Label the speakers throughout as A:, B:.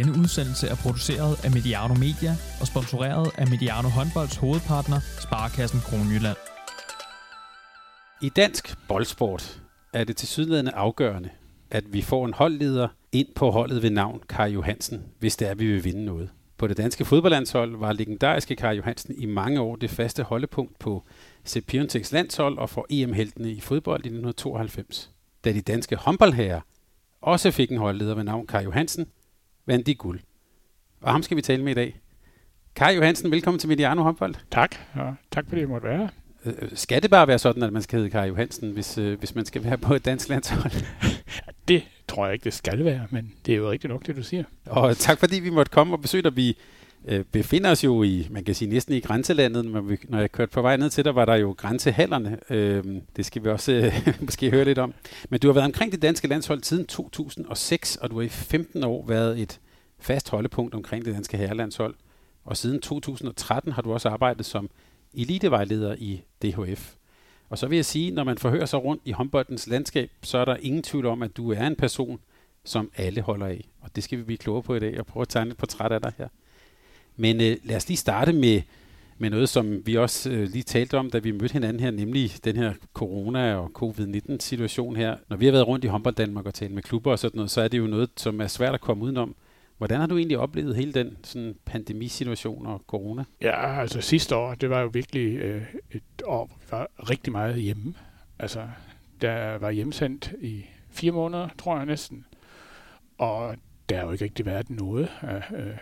A: Denne udsendelse er produceret af Mediano Media og sponsoreret af Mediano Håndbolds hovedpartner, Sparkassen Kronjylland.
B: I dansk boldsport er det til sydlædende afgørende, at vi får en holdleder ind på holdet ved navn Kai Johansen, hvis det er, at vi vil vinde noget. På det danske fodboldlandshold var legendariske Kai Johansen i mange år det faste holdepunkt på Sepp landshold og for EM-heltene i fodbold i 1992. Da de danske håndboldherrer også fik en holdleder ved navn Kai Johansen, vandt de guld. Og ham skal vi tale med i dag. Kai Johansen, velkommen til Mediano Håndbold.
C: Tak, og tak fordi jeg måtte være
B: Øh, skal det bare være sådan, at man skal hedde Kai Johansen, hvis, øh, hvis man skal være på et dansk landshold?
C: det tror jeg ikke, det skal være, men det er jo rigtigt nok, det du siger.
B: Og tak fordi vi måtte komme og besøge dig. Vi øh, befinder os jo i, man kan sige næsten i grænselandet. Når, vi, når jeg kørte på vej ned til dig, var der jo grænsehallerne. Øh, det skal vi også øh, måske høre lidt om. Men du har været omkring det danske landshold siden 2006, og du har i 15 år været et fast holdepunkt omkring det danske herrelandshold. Og siden 2013 har du også arbejdet som elitevejleder i DHF. Og så vil jeg sige, når man forhører sig rundt i håndboldens landskab, så er der ingen tvivl om, at du er en person, som alle holder af. Og det skal vi blive klogere på i dag, og prøve at tegne et portræt af dig her. Men øh, lad os lige starte med, med noget, som vi også øh, lige talte om, da vi mødte hinanden her, nemlig den her corona- og covid-19-situation her. Når vi har været rundt i håndbold Danmark og talt med klubber og sådan noget, så er det jo noget, som er svært at komme udenom. Hvordan har du egentlig oplevet hele den sådan, pandemisituation og corona?
C: Ja, altså sidste år, det var jo virkelig øh, et år, hvor vi var rigtig meget hjemme. Altså, der var hjemsendt i fire måneder, tror jeg næsten. Og der har jo ikke rigtig været noget. Øh, øh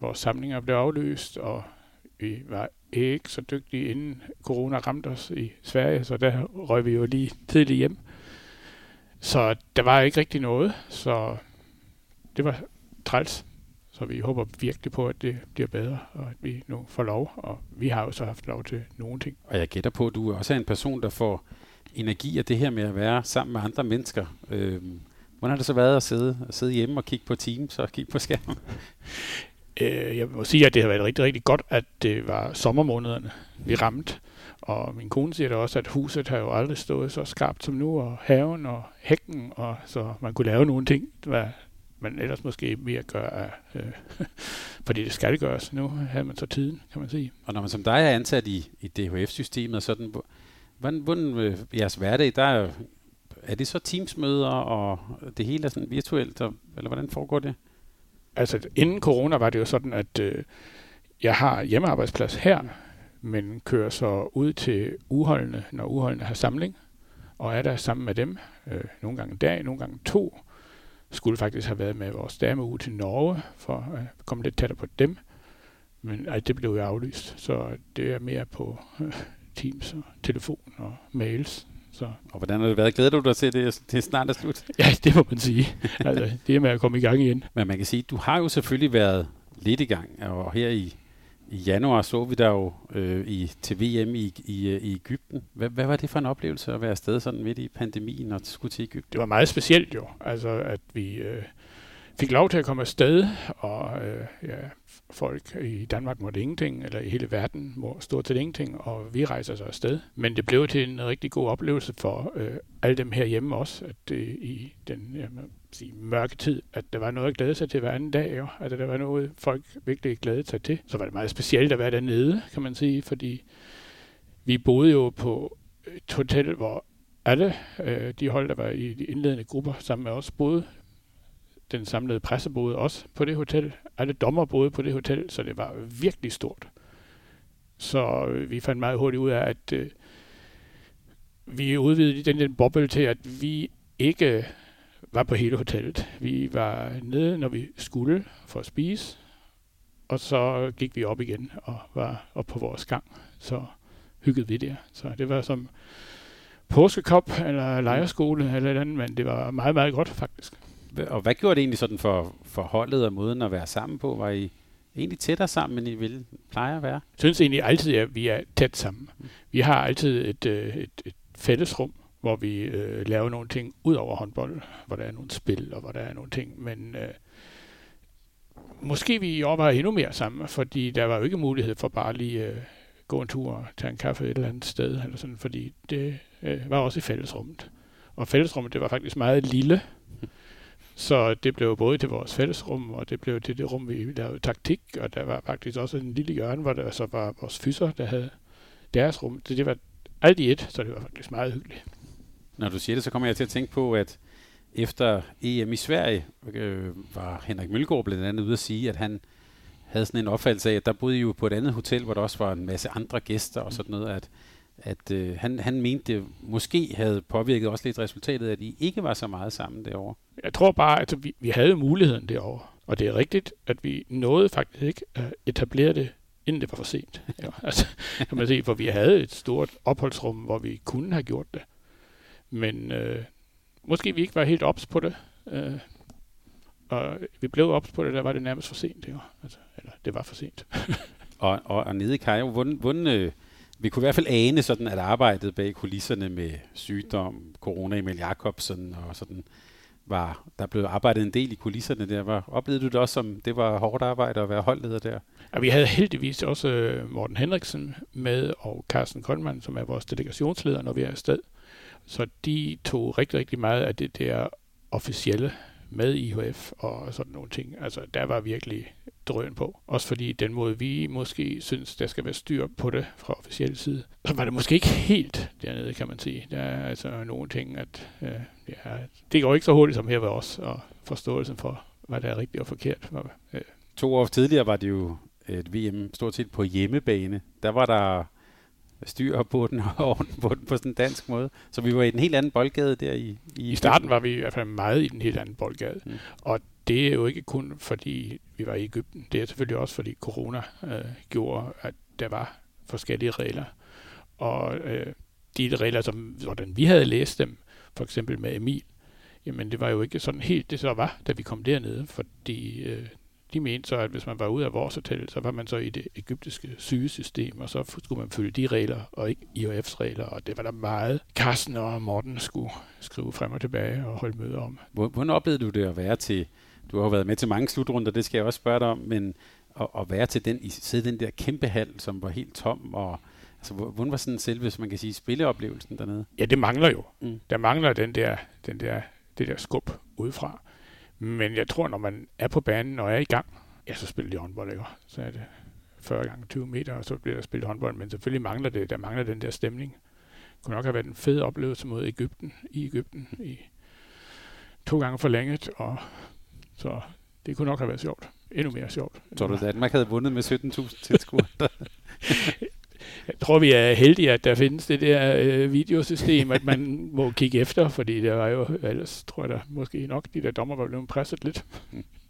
C: vores samlinger blev aflyst, og vi var ikke så dygtige, inden corona ramte os i Sverige, så der røg vi jo lige tidligt hjem. Så der var ikke rigtig noget, så det var træls. Så vi håber virkelig på, at det bliver bedre, og at vi nu får lov. Og vi har jo så haft lov til nogle ting.
B: Og jeg gætter på, at du også er en person, der får energi af det her med at være sammen med andre mennesker. Øh, hvordan har det så været at sidde, at sidde hjemme og kigge på Teams og kigge på skærmen?
C: Øh, jeg må sige, at det har været rigtig, rigtig godt, at det var sommermånederne, vi ramte. Og min kone siger da også, at huset har jo aldrig stået så skarpt som nu, og haven og hækken, og så man kunne lave nogle ting, der man ellers måske mere gør, øh, fordi det skal gøres. Nu havde man så tiden, kan man sige.
B: Og når man som dig er ansat i, i DHF-systemet, sådan, hvordan, hvordan øh, jeres hverdag, der er, er det så teamsmøder, og det hele er sådan virtuelt, og, eller hvordan foregår det?
C: Altså, inden corona var det jo sådan, at øh, jeg har hjemmearbejdsplads her, men kører så ud til uholdene, når uholdene har samling, og er der sammen med dem, øh, nogle gange en dag, nogle gange to, skulle faktisk have været med vores dameuge til Norge, for at komme lidt tættere på dem. Men ej, det blev jo aflyst, så det er mere på øh, Teams og telefon og mails. Så.
B: Og hvordan har det været? Glæder du dig til, det, det snart er slut?
C: Ja, det må man sige. altså, det er med at komme i gang igen.
B: Men man kan sige, du har jo selvfølgelig været lidt i gang, og her i i januar så vi der jo øh, i, til VM i, i, i Ægypten. Hvad, hvad var det for en oplevelse at være afsted sådan midt i pandemien og skulle til Ægypten?
C: Det var meget specielt jo, altså at vi øh, fik lov til at komme afsted, og øh, ja, folk i Danmark måtte ingenting, eller i hele verden må stort set ingenting, og vi rejser så afsted. Men det blev til en rigtig god oplevelse for øh, alle dem herhjemme også, at øh, i den jamen, sige, mørke tid, at der var noget at glæde sig til hver anden dag. Jo. At der var noget, folk virkelig glæde sig til. Så var det meget specielt at være dernede, kan man sige, fordi vi boede jo på et hotel, hvor alle øh, de hold, der var i de indledende grupper sammen med os, boede. Den samlede presse boede også på det hotel. Alle dommer boede på det hotel, så det var virkelig stort. Så øh, vi fandt meget hurtigt ud af, at øh, vi udvidede den, den boble til, at vi ikke var på hele hotellet. Vi var nede, når vi skulle for at spise, og så gik vi op igen og var op på vores gang. Så hyggede vi der. Så det var som påskekop eller lejerskole eller andet, men det var meget, meget godt faktisk.
B: Og hvad gjorde det egentlig sådan for, for holdet og måden at være sammen på? Var I egentlig tættere sammen, end I ville pleje at være? Jeg
C: synes egentlig altid, at vi er tæt sammen. Vi har altid et, øh, et, et fællesrum, hvor vi øh, laver nogle ting ud over håndbold, hvor der er nogle spil og hvor der er nogle ting, men øh, måske vi var endnu mere sammen, fordi der var jo ikke mulighed for bare lige øh, gå en tur og tage en kaffe et eller andet sted, eller sådan, fordi det øh, var også i fællesrummet. Og fællesrummet, det var faktisk meget lille, så det blev både til vores fællesrum, og det blev til det rum, vi lavede taktik, og der var faktisk også en lille hjørne, hvor der så var vores fyser, der havde deres rum. Så det var alt i et, så det var faktisk meget hyggeligt.
B: Når du siger det, så kommer jeg til at tænke på, at efter EM i Sverige øh, var Henrik Mølgaard blandt andet ude at sige, at han havde sådan en opfattelse af, at der boede I jo på et andet hotel, hvor der også var en masse andre gæster og sådan noget, at, at øh, han, han mente, det måske havde påvirket også lidt resultatet, at I ikke var så meget sammen derovre.
C: Jeg tror bare, at vi, vi havde muligheden derovre. Og det er rigtigt, at vi nåede faktisk ikke at etablere det, inden det var for sent. Ja, altså, kan man se, for vi havde et stort opholdsrum, hvor vi kunne have gjort det. Men øh, måske vi ikke var helt ops på det. Øh, og vi blev ops på det, der var det nærmest for sent. Det var. Altså, eller det var for sent.
B: og, og, og nede i Kajo, hvordan, hvordan øh, vi kunne i hvert fald ane sådan, at arbejdet bag kulisserne med sygdom, corona, Emil Jacobsen og sådan, var, der blev arbejdet en del i kulisserne der. Var, oplevede du det også som, det var hårdt arbejde at være holdleder der?
C: Ja, vi havde heldigvis også øh, Morten Henriksen med, og Carsten Koldmann, som er vores delegationsleder, når vi er afsted. Så de tog rigtig, rigtig meget af det der officielle med IHF og sådan nogle ting. Altså, der var virkelig drøn på. Også fordi den måde, vi måske synes, der skal være styr på det fra officiel side, så var det måske ikke helt dernede, kan man sige. Der er altså nogle ting, at øh, ja, det går ikke så hurtigt som her ved os, og forståelsen for, hvad der er rigtigt og forkert.
B: Øh. To år tidligere var det jo et VM stort set på hjemmebane. Der var der styr på den og orden på den på sådan en dansk måde. Så vi var i den helt anden boldgade der i...
C: I, I starten var vi i hvert fald meget i den helt anden boldgade. Mm. Og det er jo ikke kun fordi vi var i Ægypten. Det er selvfølgelig også fordi corona øh, gjorde, at der var forskellige regler. Og øh, de regler, som, hvordan vi havde læst dem, for eksempel med Emil, jamen det var jo ikke sådan helt det så var, da vi kom dernede, fordi øh, de mente så, at hvis man var ude af vores hotel, så var man så i det egyptiske sygesystem, og så skulle man følge de regler, og ikke IOF's regler, og det var der meget. Carsten og Morten skulle skrive frem og tilbage og holde møder om.
B: Hvordan oplevede du det at være til, du har jo været med til mange slutrunder, det skal jeg også spørge dig om, men at, at være til den, i sidde den der kæmpe hal, som var helt tom, og Altså, hvordan var sådan selve, hvis man kan sige, spilleoplevelsen dernede?
C: Ja, det mangler jo. Mm. Der mangler den der, den der, det der skub udefra. Men jeg tror, når man er på banen og er i gang, ja, så spiller de håndbold, ikke? Så er det 40 gange 20 meter, og så bliver der spillet håndbold. Men selvfølgelig mangler det, der mangler den der stemning. Det kunne nok have været en fed oplevelse mod Ægypten, i Ægypten, i to gange forlænget, og så det kunne nok have været sjovt. Endnu mere sjovt.
B: Tror du, at Danmark havde vundet med 17.000 tilskuere?
C: jeg tror, vi er heldige, at der findes det der øh, videosystem, at man må kigge efter, fordi det var jo, ellers tror jeg da måske nok, de der dommer var blevet presset lidt.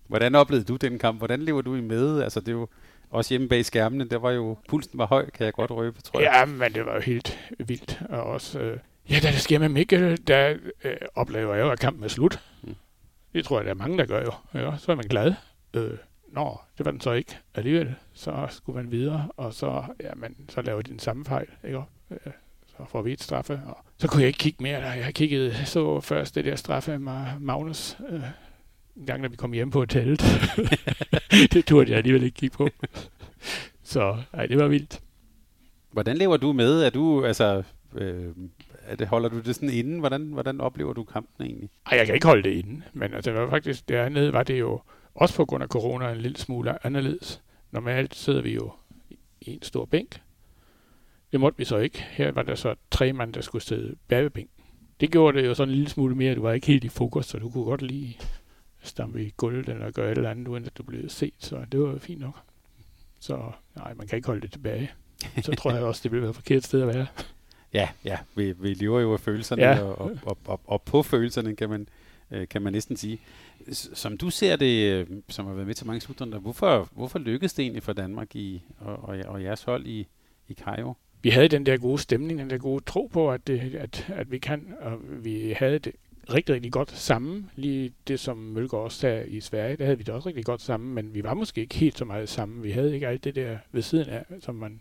B: Hvordan oplevede du den kamp? Hvordan lever du i med? Altså, det er jo også hjemme bag skærmene, der var jo, pulsen var høj, kan jeg godt røbe, tror jeg.
C: Ja, men det var jo helt vildt. Og også, øh, ja, da det sker med Mikkel, der øh, oplever jeg jo, at kampen er slut. Mm. Det tror jeg, der er mange, der gør jo. Ja, så er man glad. Øh, Nå, det var den så ikke alligevel. Så skulle man videre, og så, ja, men, så laver de den samme fejl. Ikke? Øh, så får vi et straffe. Og så kunne jeg ikke kigge mere. Jeg kiggede så først det der straffe med Magnus, øh, en gang, da vi kom hjem på hotellet. det turde jeg alligevel ikke kigge på. så nej, det var vildt.
B: Hvordan lever du med? Er du, altså, øh, er det, holder du det sådan inden? Hvordan, hvordan oplever du kampen egentlig?
C: Ej, jeg kan ikke holde det inden, men altså, det var faktisk, dernede var det jo også på grund af corona, en lille smule anderledes. Normalt sidder vi jo i en stor bænk. Det måtte vi så ikke. Her var der så tre mand, der skulle sidde bag ved bænken. Det gjorde det jo sådan en lille smule mere. Du var ikke helt i fokus, så du kunne godt lige stampe i gulvet eller gøre et eller andet, uden at du blev set. Så det var fint nok. Så nej, man kan ikke holde det tilbage. Så tror jeg også, det ville være et forkert sted at være.
B: Ja, ja. Vi, vi lever jo af følelserne, ja. og, og, og, og på følelserne, kan man, øh, kan man næsten sige. Som du ser det, øh, som har været med til mange slutrunder, hvorfor, hvorfor lykkedes det egentlig for Danmark i, og, og, og jeres hold i, i Cairo?
C: Vi havde den der gode stemning, den der gode tro på, at, det, at, at vi kan, og vi havde det rigtig, rigtig godt sammen. Lige det, som Mølgaard også sagde i Sverige, der havde vi det også rigtig godt sammen, men vi var måske ikke helt så meget sammen. Vi havde ikke alt det der ved siden af, som man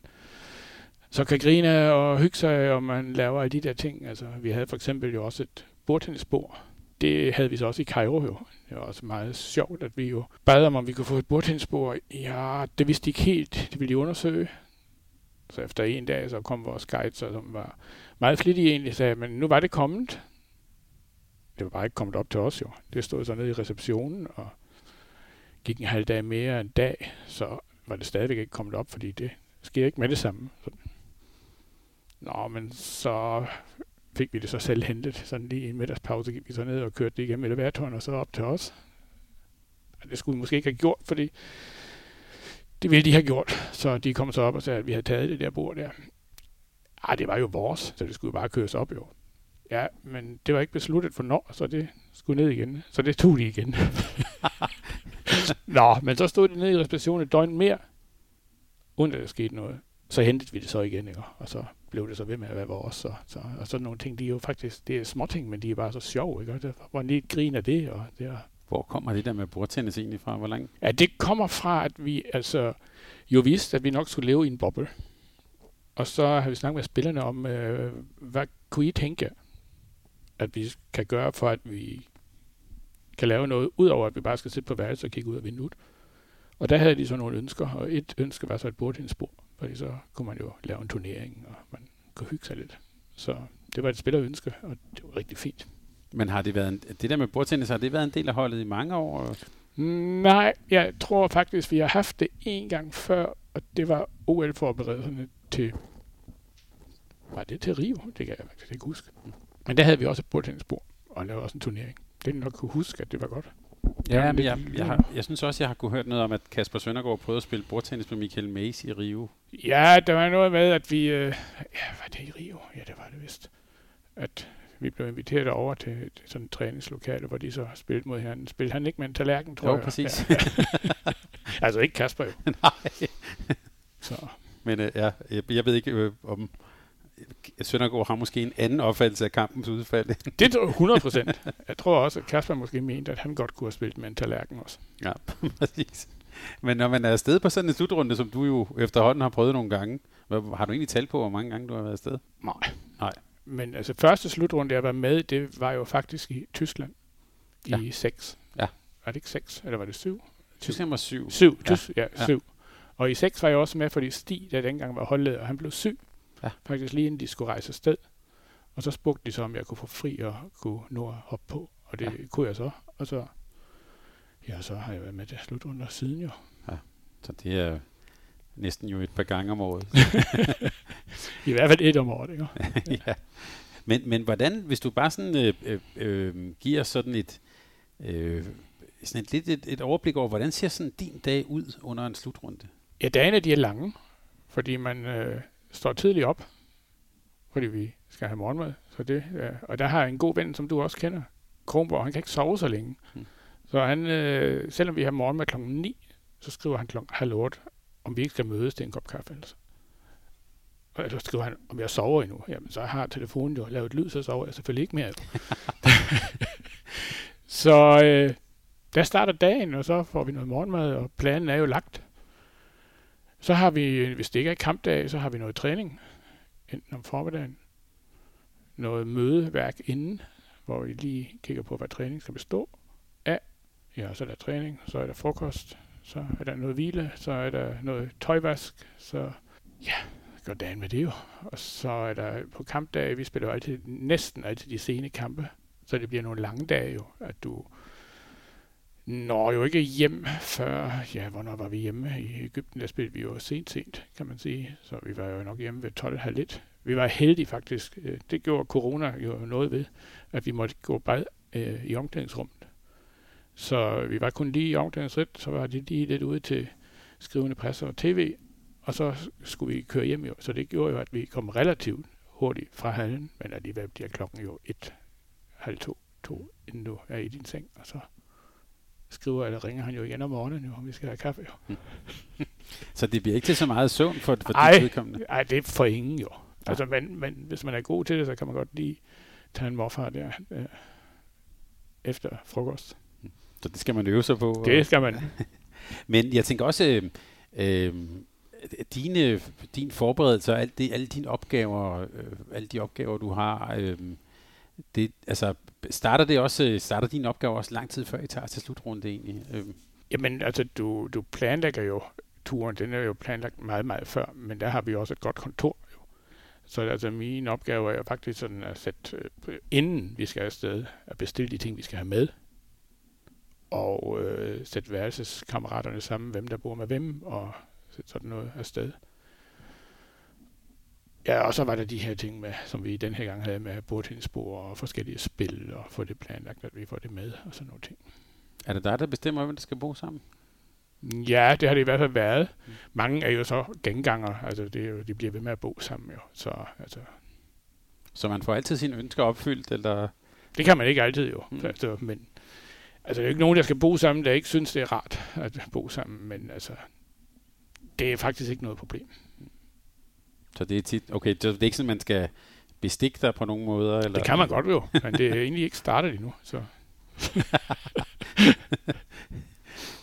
C: så kan grine og hygge sig, og man laver alle de der ting. Altså, vi havde for eksempel jo også et bordtennisbord, det havde vi så også i Cairo jo. Det var også meget sjovt, at vi jo bad om, om vi kunne få et bordtennisbord. Ja, det vidste de ikke helt. Det ville de undersøge. Så efter en dag, så kom vores guide, så, som var meget flittig egentlig, sagde, men nu var det kommet. det var bare ikke kommet op til os jo. Det stod så nede i receptionen, og gik en halv dag mere en dag, så var det stadigvæk ikke kommet op, fordi det sker ikke med det samme. Så, nå, men så fik vi det så selv hentet. Sådan lige i en middagspause gik vi så ned og kørte det igennem elevatoren og så op til os. Det skulle vi måske ikke have gjort, fordi det ville de have gjort. Så de kom så op og sagde, at vi havde taget det der bord der. Ej, det var jo vores, så det skulle bare køres op jo. Ja, men det var ikke besluttet for når, så det skulle ned igen. Så det tog de igen. Nå, men så stod det nede i receptionen et døgn mere, uden at der skete noget. Så hentede vi det så igen, ikke? og så blev det så ved med at være vores. Så, så, og sådan nogle ting, de er jo faktisk, det er småting, men de er bare så sjove, ikke? Og det var lige et grin af det, og det er,
B: Hvor kommer det der med bordtennis egentlig fra? Hvor langt?
C: Ja, det kommer fra, at vi altså jo vidste, at vi nok skulle leve i en boble. Og så har vi snakket med spillerne om, øh, hvad kunne I tænke, at vi kan gøre for, at vi kan lave noget, udover at vi bare skal sidde på værelset og kigge ud af vinduet. Og der havde de så nogle ønsker, og et ønske var så et bordtennisbord, fordi så kunne man jo lave en turnering, og man kunne hygge sig lidt. Så det var et spillerønske, og det var rigtig fint.
B: Men har det været en, det der med bordtennis, har det været en del af holdet i mange år?
C: Nej, jeg tror faktisk, vi har haft det en gang før, og det var OL-forberedelserne til... Var det til Rio? Det kan jeg faktisk ikke huske. Men der havde vi også et bordtennisbord, og lavede også en turnering. Det er nok kunne huske, at det var godt.
B: Ja, men jeg, jeg, har, jeg synes også, jeg har kunne hørt noget om, at Kasper Søndergaard prøvede at spille bordtennis med Michael Mays i Rio.
C: Ja, der var noget med, at vi... Øh, ja, var det i Rio? Ja, det var det vist. At vi blev inviteret over til, til sådan et træningslokale, hvor de så spillede mod hinanden. Spillede han ikke med en tallerken, tror
B: Jo,
C: jeg?
B: præcis.
C: Ja. altså ikke Kasper jo.
B: Nej.
C: Så.
B: Men øh, ja, jeg, jeg ved ikke, øh, om Søndergaard har måske en anden opfattelse af kampens udfald.
C: Det tror jeg 100 procent. Jeg tror også, at Kasper måske mente, at han godt kunne have spillet med en tallerken også.
B: ja, præcis. Men når man er afsted på sådan en slutrunde, som du jo efterhånden har prøvet nogle gange, hvad, har du egentlig tal på, hvor mange gange du har været afsted?
C: Nej.
B: Nej.
C: Men altså første slutrunde, jeg var med, det var jo faktisk i Tyskland
B: Ja.
C: i 6.
B: Ja.
C: Var det ikke 6, eller var det 7?
B: Tyskland var syv.
C: Syv,
B: Ja.
C: ja. ja,
B: Ja.
C: syv. Og i 6 var jeg også med, fordi Stig, der dengang var holdleder, han blev syg.
B: Ja.
C: Faktisk lige inden de skulle rejse afsted. Og så spurgte de så, om jeg kunne få fri og kunne nå at hoppe på. Og det
B: Ja.
C: ja. kunne jeg så. Og så, ja, så har jeg været med til slutrunder siden jo.
B: Så det er næsten jo et par gange om året.
C: I hvert fald et om året, ikke?
B: ja. Men, men hvordan, hvis du bare sådan øh, øh, øh, giver sådan et, øh, sådan et lidt et, et overblik over, hvordan ser sådan din dag ud under en slutrunde?
C: Ja, dagene de er lange, fordi man øh, står tidligt op, fordi vi skal have morgenmad. Så det, ja. Og der har jeg en god ven, som du også kender, Kronborg, han kan ikke sove så længe.
B: Hmm.
C: Så han, øh, selvom vi har morgenmad klokken 9, så skriver han klokken halv 8, om vi ikke skal mødes til en kop kaffe. Altså. Og så skriver han, om jeg sover endnu. Jamen, så har telefonen jo lavet lyd, så sover jeg selvfølgelig ikke mere. så øh, der starter dagen, og så får vi noget morgenmad, og planen er jo lagt. Så har vi, hvis det ikke er kampdag, så har vi noget træning, enten om formiddagen, noget mødeværk inden, hvor vi lige kigger på, hvad træning skal bestå af. Ja, så er der træning, så er der frokost, så er der noget hvile, så er der noget tøjvask, så ja, går dagen med det jo. Og så er der på kampdage, vi spiller jo altid, næsten altid de sene kampe, så det bliver nogle lange dage jo, at du når jo ikke hjem før, ja, hvornår var vi hjemme? I Ægypten, der spillede vi jo sent, sent, kan man sige. Så vi var jo nok hjemme ved 12 halv lidt. Vi var heldige faktisk. Øh, det gjorde corona jo noget ved, at vi måtte gå bad øh, i omklædningsrummet. Så vi var kun lige i omklædningsrummet, så var det lige lidt ude til skrivende presse og tv, og så skulle vi køre hjem jo. Så det gjorde jo, at vi kom relativt hurtigt fra hallen, men alligevel bliver klokken jo et, halv to, to, inden du er i din seng, og så skriver eller ringer han jo igen om morgenen, jo, om vi skal have kaffe. Jo.
B: Så det bliver ikke til så meget søvn for, for
C: Ej.
B: dit vedkommende?
C: Ej, det er for ingen jo. Altså, men, men hvis man er god til det, så kan man godt lige tage en morfar der øh, efter frokost.
B: Så det skal man øve sig på?
C: Det skal man.
B: Men jeg tænker også, øh, øh, dine, din forberedelse og alt det, alle dine opgaver, øh, alle de opgaver, du har, øh, det, altså, starter det også, øh, starter din opgave også lang tid før I tager til slutrunde egentlig? Øhm.
C: Jamen, altså, du, du planlægger jo turen. Den er jo planlagt meget, meget før, men der har vi også et godt kontor. Jo. Så altså, min opgave er jo faktisk sådan at sætte, øh, inden vi skal afsted, at bestille de ting, vi skal have med, og øh, sætte værelseskammeraterne sammen, hvem der bor med hvem, og sætte sådan noget afsted. Ja, og så var der de her ting, med, som vi den her gang havde med bordtennisbord og forskellige spil, og få det planlagt, at vi får det med, og sådan nogle ting.
B: Er det dig, der bestemmer, hvem der skal bo sammen?
C: Ja, det har det i hvert fald været. Mm. Mange er jo så genganger, altså det er jo, de bliver ved med at bo sammen jo. Så, altså.
B: så man får altid sine ønsker opfyldt, eller?
C: Det kan man ikke altid jo, mm. altså, men altså, det er jo ikke nogen, der skal bo sammen, der ikke synes, det er rart at bo sammen, men altså, det er faktisk ikke noget problem.
B: Så det er tit, okay, det er ikke sådan, man skal bestikke dig på nogen måder? Eller?
C: Det kan man godt jo, men det er egentlig ikke startet endnu, så...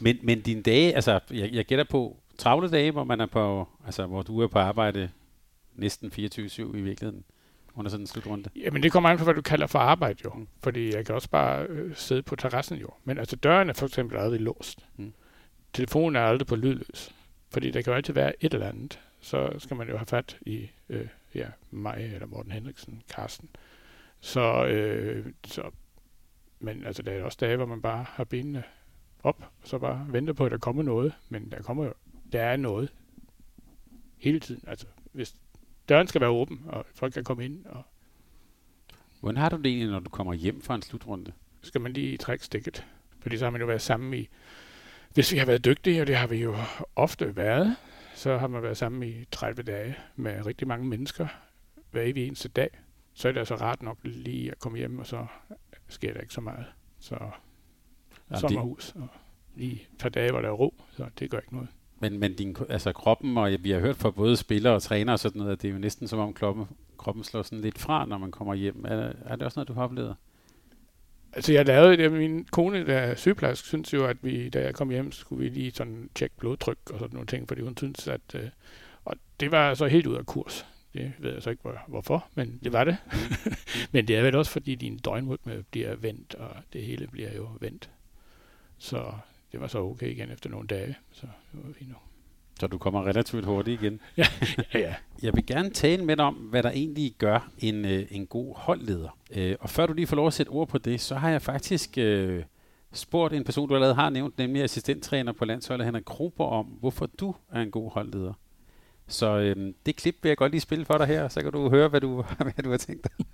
B: men, men dine dage, altså jeg, jeg gætter på travle dage, hvor man er på, altså hvor du er på arbejde næsten 24-7 i virkeligheden under sådan en slutrunde?
C: Jamen det kommer an på, hvad du kalder for arbejde jo. Mm. Fordi jeg kan også bare øh, sidde på terrassen jo. Men altså døren er for eksempel aldrig låst. Mm. Telefonen er aldrig på lydløs. Fordi der kan jo altid være et eller andet. Så skal man jo have fat i øh, ja, mig eller Morten Henriksen, Carsten. Så, øh, så men altså, der er også dage, hvor man bare har benene op, og så bare venter på, at der kommer noget. Men der kommer jo, der er noget hele tiden. Altså, hvis døren skal være åben, og folk kan komme ind. Og
B: Hvordan har du det egentlig, når du kommer hjem fra en slutrunde?
C: Skal man lige trække stikket. Fordi så har man jo været sammen i... Hvis vi har været dygtige, og det har vi jo ofte været, så har man været sammen i 30 dage med rigtig mange mennesker hver evig eneste dag. Så er det altså rart nok lige at komme hjem, og så sker der ikke så meget. Så ja, sommerhus, og lige et par dage, hvor der er ro, så det gør ikke noget.
B: Men, men din, altså kroppen, og vi har hørt fra både spillere og trænere og sådan noget, at det er jo næsten som om kroppen, kroppen slår sådan lidt fra, når man kommer hjem. Er, er det også noget, du har oplevet?
C: Altså jeg lavede det, min kone, der er sygeplejerske, synes jo, at vi, da jeg kom hjem, skulle vi lige sådan tjekke blodtryk og sådan nogle ting, fordi hun synes, at, øh, og det var så helt ud af kurs. Det ved jeg så ikke, hvor, hvorfor, men det var det. men det er vel også, fordi din døgnrytme bliver vendt, og det hele bliver jo vendt. Så det var så okay igen efter nogle dage, så det var fint nu.
B: Så du kommer relativt hurtigt igen.
C: ja, ja.
B: Jeg vil gerne tale med dig om, hvad der egentlig gør en, øh, en god holdleder. Øh, og før du lige får lov at sætte ord på det, så har jeg faktisk øh, spurgt en person, du allerede har nævnt, nemlig assistenttræner på landsholdet, Henrik Krober, om, hvorfor du er en god holdleder. Så øh, det klip vil jeg godt lige spille for dig her, så kan du høre, hvad du, hvad du har tænkt dig.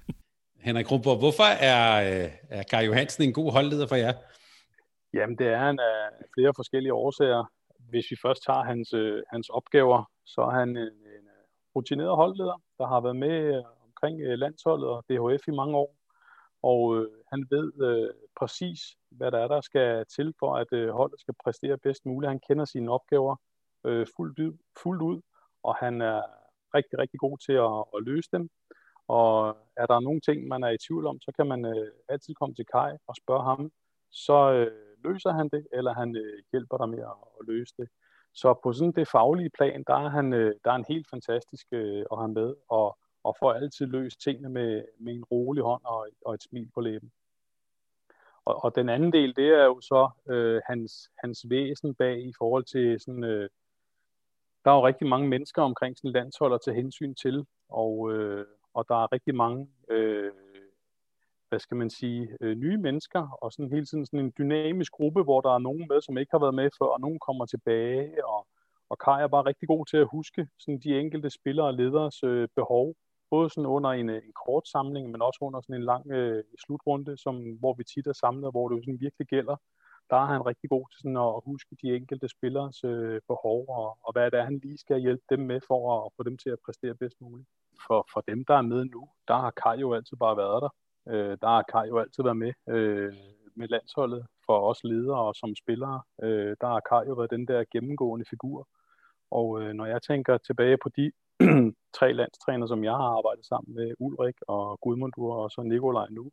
B: Henrik Krober, hvorfor er, øh, er Kai Johansen en god holdleder for jer?
D: Jamen, det er han af flere forskellige årsager hvis vi først tager hans, øh, hans opgaver, så er han en, en øh, rutineret holdleder, der har været med øh, omkring øh, landsholdet og DHF i mange år. Og øh, han ved øh, præcis, hvad der er, der skal til for, at øh, holdet skal præstere bedst muligt. Han kender sine opgaver øh, fuldt, ud, fuldt ud, og han er rigtig, rigtig god til at, at løse dem. Og er der nogle ting, man er i tvivl om, så kan man øh, altid komme til Kai og spørge ham. Så øh, løser han det, eller han øh, hjælper dig med at, at løse det. Så på sådan det faglige plan, der er han, øh, der er han helt fantastisk øh, at have med, og, og får altid løst tingene med, med en rolig hånd og, og et smil på læben. Og, og den anden del, det er jo så øh, hans, hans væsen bag i forhold til sådan, øh, der er jo rigtig mange mennesker omkring sådan landshold at tage hensyn til, og, øh, og der er rigtig mange øh, hvad skal man sige, øh, nye mennesker, og sådan hele tiden sådan en dynamisk gruppe, hvor der er nogen med, som ikke har været med før, og nogen kommer tilbage, og, og Kai er bare rigtig god til at huske sådan de enkelte spillere og leders øh, behov, både sådan under en, øh, en kort samling, men også under sådan en lang øh, slutrunde, som, hvor vi tit er samlet, hvor det jo sådan virkelig gælder. Der er han rigtig god til sådan at huske de enkelte spillers øh, behov, og, og hvad det er, han lige skal hjælpe dem med for at få dem til at præstere bedst muligt. For, for dem, der er med nu, der har Kai jo altid bare været der Øh, der har Kai jo altid været med øh, med landsholdet for os ledere og som spillere. Øh, der har Kai jo været den der gennemgående figur. Og øh, når jeg tænker tilbage på de tre landstræner, som jeg har arbejdet sammen med, Ulrik og Gudmundur og så Nikolaj nu,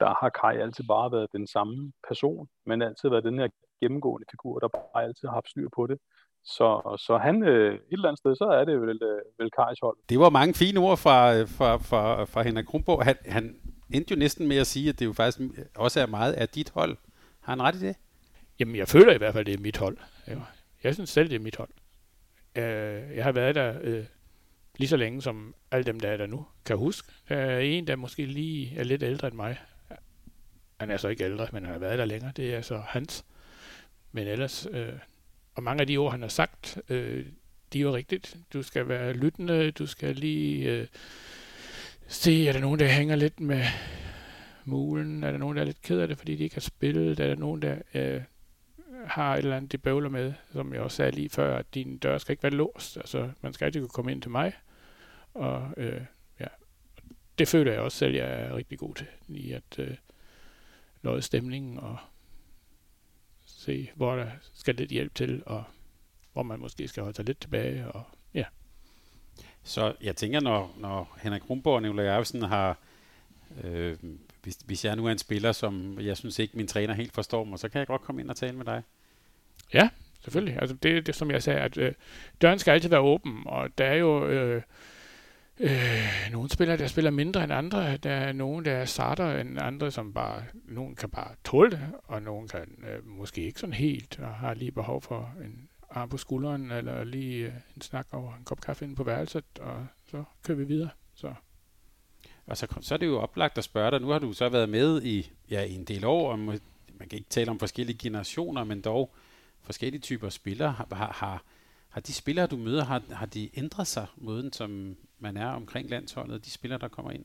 D: der har Kai altid bare været den samme person, men altid været den her gennemgående figur, der bare altid har haft styr på det. Så, så han, øh, et eller andet sted, så er det vel, øh, vel Kajs hold.
B: Det var mange fine ord fra, øh, fra, fra, fra Henrik Kronborg. Han, han endte jo næsten med at sige, at det jo faktisk også er meget af dit hold. Har han ret i det?
C: Jamen, jeg føler i hvert fald, at det er mit hold. Jeg synes selv, det er mit hold. Øh, jeg har været der øh, lige så længe som alle dem, der er der nu, kan huske. Der er en, der måske lige er lidt ældre end mig. Han er så ikke ældre, men han har været der længere. Det er så Hans. Men ellers, øh, og mange af de ord, han har sagt, øh, de er jo rigtigt. Du skal være lyttende, du skal lige øh, se, er der nogen, der hænger lidt med mulen? Er der nogen, der er lidt ked af det, fordi de ikke har spillet? Er der nogen, der øh, har et eller andet, de bøvler med, som jeg også sagde lige før, at din dør skal ikke være låst. Altså, man skal altid kunne komme ind til mig. Og øh, ja, det føler jeg også selv, jeg er rigtig god til, i at øh, løje stemningen og se, hvor der skal lidt hjælp til, og hvor man måske skal holde sig lidt tilbage. Og.
B: Så jeg tænker, når, når Henrik Rumborg og Nikolaj Arvesen har, øh, hvis, hvis jeg nu er en spiller, som jeg synes ikke min træner helt forstår mig, så kan jeg godt komme ind og tale med dig.
C: Ja, selvfølgelig. Altså det, det som jeg sagde, at øh, døren skal altid være åben, og der er jo øh, øh, nogle spillere, der spiller mindre end andre. Der er nogen, der starter end andre, som bare, nogen kan bare tåle det, og nogen kan øh, måske ikke sådan helt, og har lige behov for en arm på skulderen, eller lige øh, en snak over en kop kaffe inde på værelset, og så kører vi videre. Så.
B: Og så, så er det jo oplagt at spørge dig, nu har du så været med i, ja, i en del år, og man kan ikke tale om forskellige generationer, men dog forskellige typer spillere. Har, har, har, har de spillere, du møder, har, har de ændret sig, måden som man er omkring landsholdet, de spillere, der kommer ind?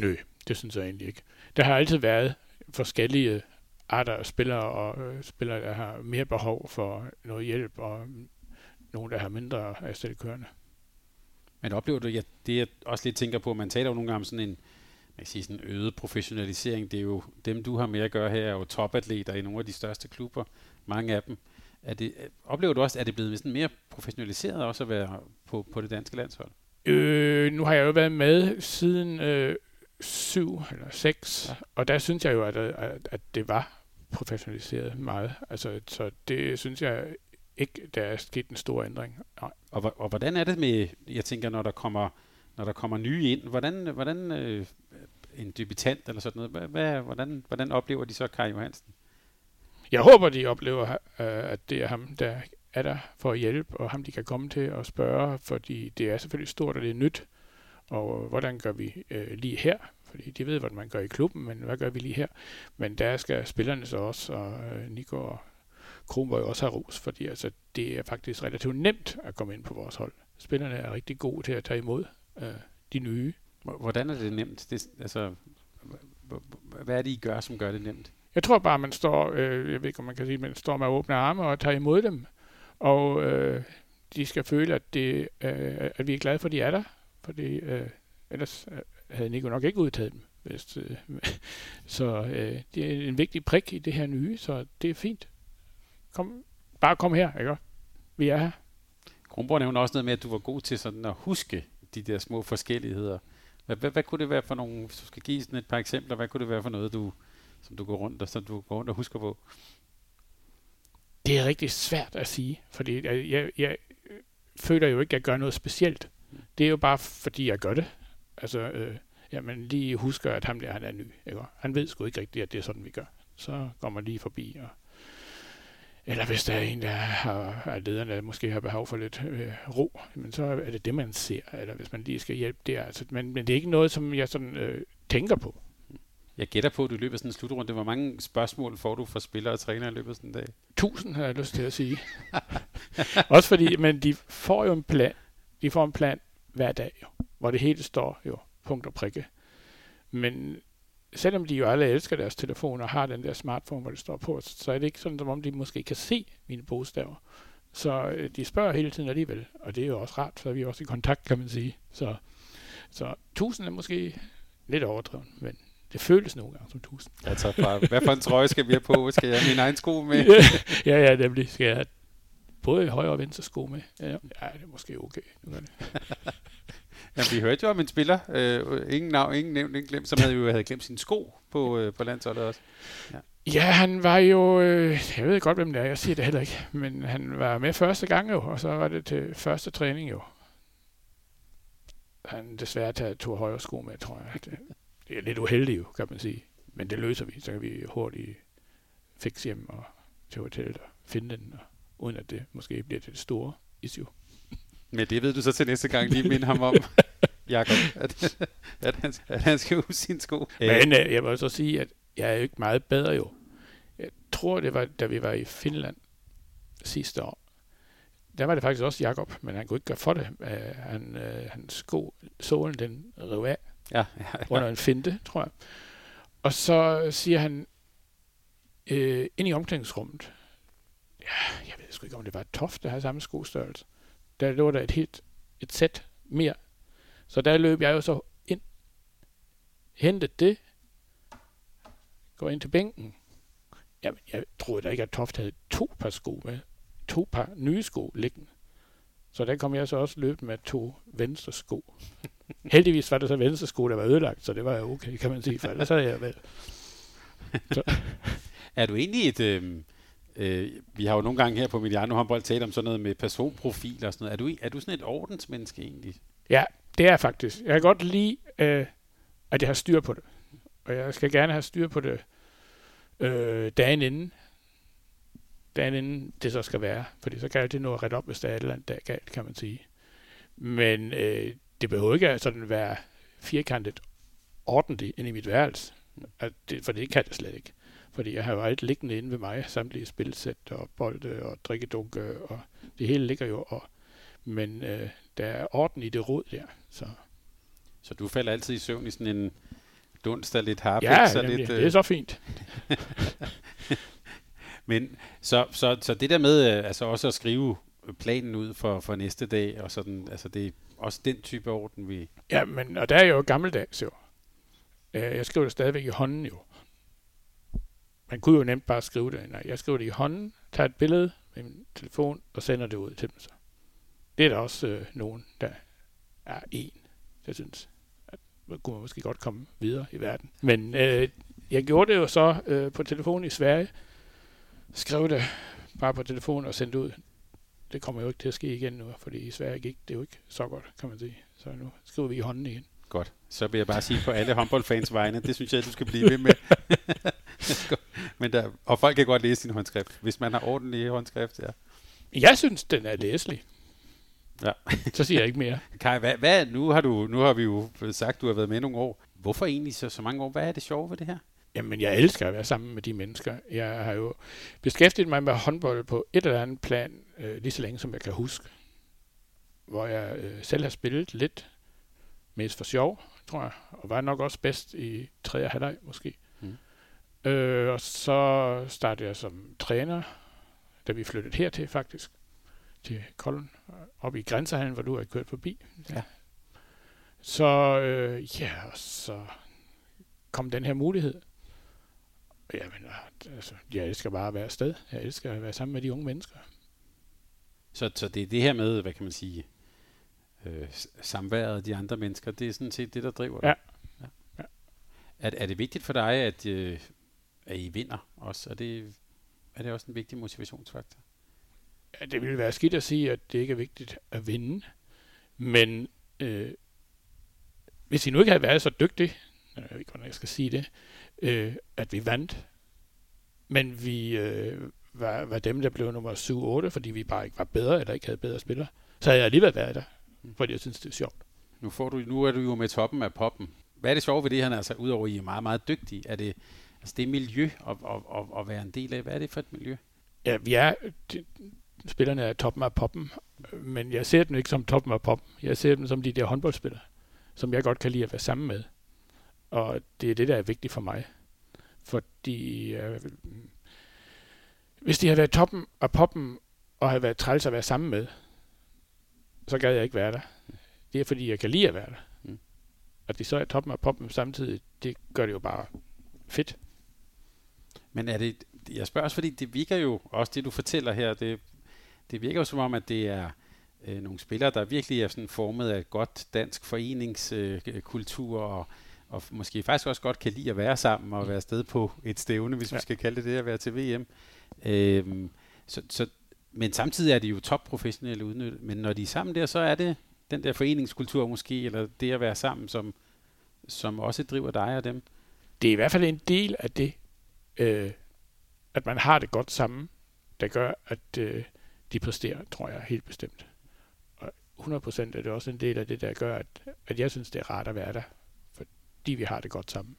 C: Nø, det synes jeg egentlig ikke. Der har altid været forskellige arter af spillere, og øh, spillere, der har mere behov for noget hjælp, og nogle, der har mindre af selvkørende.
B: Men oplever du, ja, det jeg også lidt tænker på, man taler jo nogle gange om sådan en, man kan sige sådan en øget professionalisering, det er jo dem, du har med at gøre her, er jo topatleter i nogle af de største klubber, mange af dem. Er det, oplever du også, at det blevet sådan mere professionaliseret også at være på, på det danske landshold?
C: Øh, nu har jeg jo været med siden øh, syv eller seks, ja. og der synes jeg jo, at, at, at det var professionaliseret meget. Altså, så det synes jeg ikke, der er sket en stor ændring.
B: Nej. Og, og hvordan er det med, jeg tænker, når der kommer, når der kommer nye ind, hvordan, hvordan øh, en debutant eller sådan noget, hvad, hvordan, hvordan oplever de så Kai Johansen?
C: Jeg håber, de oplever, øh, at det er ham, der er der for at hjælpe, og ham, de kan komme til og spørge, fordi det er selvfølgelig stort, og det er nyt. Og hvordan gør vi øh, lige her? Fordi de ved, hvad man gør i klubben, men hvad gør vi lige her? Men der skal spillerne så også, og øh, Nico og Kronborg også have ros, fordi altså, det er faktisk relativt nemt at komme ind på vores hold. Spillerne er rigtig gode til at tage imod øh, de nye.
B: Hvordan er det nemt? Det, altså, hvad er det, I gør, som gør det nemt?
C: Jeg tror bare, man står, øh, jeg ved ikke, om man kan sige, man står med åbne arme og tager imod dem. Og øh, de skal føle, at, det, øh, at vi er glade for, at de er der. Fordi øh, ellers øh, havde Nico nok ikke udtaget dem. Hvis, øh, så øh, det er en vigtig prik i det her nye, så det er fint. Kom, bare kom her, ikke? Vi er her.
B: Kronborg nævner også noget med, at du var god til sådan at huske de der små forskelligheder. Hvad, hvad, hvad kunne det være for nogle, hvis du skal give sådan et par eksempler, hvad kunne det være for noget, du, som du går rundt og, som du går rundt og husker på?
C: Det er rigtig svært at sige, fordi jeg, jeg, jeg føler jo ikke, at jeg gør noget specielt. Det er jo bare, fordi jeg gør det. Altså, øh, jamen lige husker, at ham der, han er ny. Ikke? Han ved sgu ikke rigtigt, at det er sådan, vi gør. Så går man lige forbi. Og, eller hvis der er en, der har, er lederen, der måske har behov for lidt øh, ro, men så er det det, man ser. Eller hvis man lige skal hjælpe der. Altså, men, men det er ikke noget, som jeg sådan øh, tænker på.
B: Jeg gætter på, at du løber sådan en slutrunde. Hvor mange spørgsmål får du fra spillere og trænere i løbet af sådan en dag?
C: Tusind har jeg lyst til at sige. Også fordi, men de får jo en plan. De får en plan hver dag, jo, hvor det hele står jo punkt og prikke. Men selvom de jo alle elsker deres telefoner og har den der smartphone, hvor det står på, så er det ikke sådan, som om de måske kan se mine bogstaver. Så øh, de spørger hele tiden alligevel, og det er jo også rart, så er vi også i kontakt, kan man sige. Så, så tusind er måske lidt overdrevet, men det føles nogle gange som tusind.
B: Jeg tager fra, hvad for en trøje skal vi have på? Skal jeg have min egen sko med?
C: ja, ja, nemlig. Skal jeg have både højre og venstre sko med? Ja, ja det er måske okay. Nu det.
B: Jamen, vi hørte jo om en spiller, øh, ingen navn, ingen nævnt, ingen glemt, som havde jo havde glemt sin sko på, øh, på landsholdet også.
C: Ja. ja, han var jo, øh, jeg ved godt, hvem det er, jeg siger det heller ikke, men han var med første gang jo, og så var det til første træning jo. Han desværre taget to højre sko med, tror jeg. Det, det er lidt uheldigt jo, kan man sige. Men det løser vi, så kan vi hurtigt fikse hjem og til hotellet og finde den, og, uden at det måske bliver til det store issue.
B: Men det ved du så til næste gang, lige minde ham om, Jakob, at, at, han, at han skal huske sin sko.
C: Men øh, jeg må så sige, at jeg er jo ikke meget bedre jo. Jeg tror, det var, da vi var i Finland sidste år. Der var det faktisk også Jakob, men han kunne ikke gøre for det. Uh, han, uh, hans sko, sålen, den rev af
B: ja, ja, ja.
C: under en finte, tror jeg. Og så siger han, øh, ind i omklædningsrummet, ja, jeg ved sgu ikke, om det var toft, der havde samme skostørrelse. Der lå der et helt et sæt mere. Så der løb jeg jo så ind, hentede det, går ind til bænken. Jamen, jeg troede da ikke, at Toft havde to par sko med. To par nye sko liggende. Så der kom jeg så også løbet med to venstre sko. Heldigvis var det så venstre sko, der var ødelagt, så det var jo okay, kan man sige, for ellers havde jeg vel.
B: Så. er du egentlig et... Øh, øh, vi har jo nogle gange her på Mediano håndbold talt om sådan noget med personprofil og sådan noget. Er du, er du sådan et ordensmenneske egentlig?
C: Ja, det er faktisk. Jeg kan godt lide, øh, at jeg har styr på det. Og jeg skal gerne have styr på det øh, dagen inden. Dagen inden det så skal være. Fordi så kan jeg det nå at rette op, hvis der er et eller andet, der er galt, kan man sige. Men øh, det behøver ikke sådan være firkantet ordentligt ind i mit værelse. At det, for det kan det slet ikke. Fordi jeg har jo alt liggende inde ved mig, samtlige spilsæt og bolde og drikkedunke, og det hele ligger jo. Og, men øh, der er orden i det råd der. Så.
B: så du falder altid i søvn i sådan en dunst af lidt harpix?
C: Ja,
B: så lidt,
C: det er så fint.
B: Men så, så, så det der med altså også at skrive planen ud for, for næste dag, og sådan, altså det er også den type orden, vi...
C: Ja, men og der er jo gammeldags jo. Jeg skriver det stadigvæk i hånden jo. Man kunne jo nemt bare skrive det. Nej, jeg skriver det i hånden, tager et billede med min telefon og sender det ud til dem så. Det er der også øh, nogen, der er en, jeg synes. At man kunne måske godt komme videre i verden. Men øh, jeg gjorde det jo så øh, på telefon i Sverige. Skrev det bare på telefon og sendte ud. Det kommer jo ikke til at ske igen nu, fordi i Sverige gik det jo ikke så godt, kan man sige. Så nu skriver vi i hånden igen.
B: Godt. Så vil jeg bare sige på alle håndboldfans vegne, det synes jeg, du skal blive ved med. Men der, og folk kan godt læse sin håndskrift, hvis man har ordentlig håndskrift, ja.
C: Jeg synes, den er læselig.
B: Ja.
C: så siger jeg ikke mere.
B: Kai, hvad, hvad, nu, har du, nu har vi jo sagt, du har været med nogle år. Hvorfor egentlig så, så mange år? Hvad er det sjove ved det her?
C: Jamen, jeg elsker at være sammen med de mennesker. Jeg har jo beskæftiget mig med håndbold på et eller andet plan, øh, lige så længe som jeg kan huske. Hvor jeg øh, selv har spillet lidt, mest for sjov, tror jeg, og var nok også bedst i tredje halvleg måske. Øh, og så startede jeg som træner, da vi flyttede hertil faktisk, til Kolden, op i grænsehallen, hvor du har kørt forbi.
B: Ja.
C: Så øh, ja, og så kom den her mulighed. Jamen, altså, jeg elsker bare at være afsted. Jeg elsker at være sammen med de unge mennesker.
B: Så, så det er det her med, hvad kan man sige, øh, samværet af de andre mennesker, det er sådan set det, der driver dig?
C: Ja. ja. ja.
B: Er, er det vigtigt for dig, at, øh, at I vinder også? Er det, er det også en vigtig motivationsfaktor?
C: Ja, det ville være skidt at sige, at det ikke er vigtigt at vinde. Men øh, hvis I nu ikke havde været så dygtig, jeg ved ikke, hvordan jeg skal sige det, øh, at vi vandt, men vi øh, var, var dem, der blev nummer 7-8, fordi vi bare ikke var bedre, eller ikke havde bedre spillere, så havde jeg alligevel været der, fordi jeg synes, det er sjovt.
B: Nu, får du, nu er du jo med toppen af poppen. Hvad er det sjove ved det her, altså, udover at I er meget, meget dygtige? Er det, altså det miljø at, at, at, at være en del af? Hvad er det for et miljø?
C: Ja, vi er, de, spillerne er toppen af poppen, men jeg ser dem ikke som toppen af poppen. Jeg ser dem som de der håndboldspillere, som jeg godt kan lide at være sammen med. Og det er det, der er vigtigt for mig. Fordi øh, hvis de havde været toppen af poppen, og havde været træls at være sammen med, så gad jeg ikke være der. Det er fordi, jeg kan lide at være der. Mm. At de så er toppen af poppen samtidig, det gør det jo bare fedt.
B: Men er det, jeg spørger også, fordi det virker jo, også det du fortæller her, det, det virker jo som om, at det er øh, nogle spillere, der virkelig er sådan formet af godt dansk foreningskultur, øh, og, og måske faktisk også godt kan lide at være sammen og være sted på et stævne, hvis ja. vi skal kalde det det, at være til VM. Øh, så, så, men samtidig er de jo topprofessionelle udnyttet. Men når de er sammen der, så er det den der foreningskultur måske, eller det at være sammen, som, som også driver dig og dem.
C: Det er i hvert fald en del af det, øh, at man har det godt sammen, der gør, at øh, de præsterer, tror jeg, helt bestemt. Og 100% er det også en del af det, der gør, at, at jeg synes, det er rart at være der, fordi vi har det godt sammen.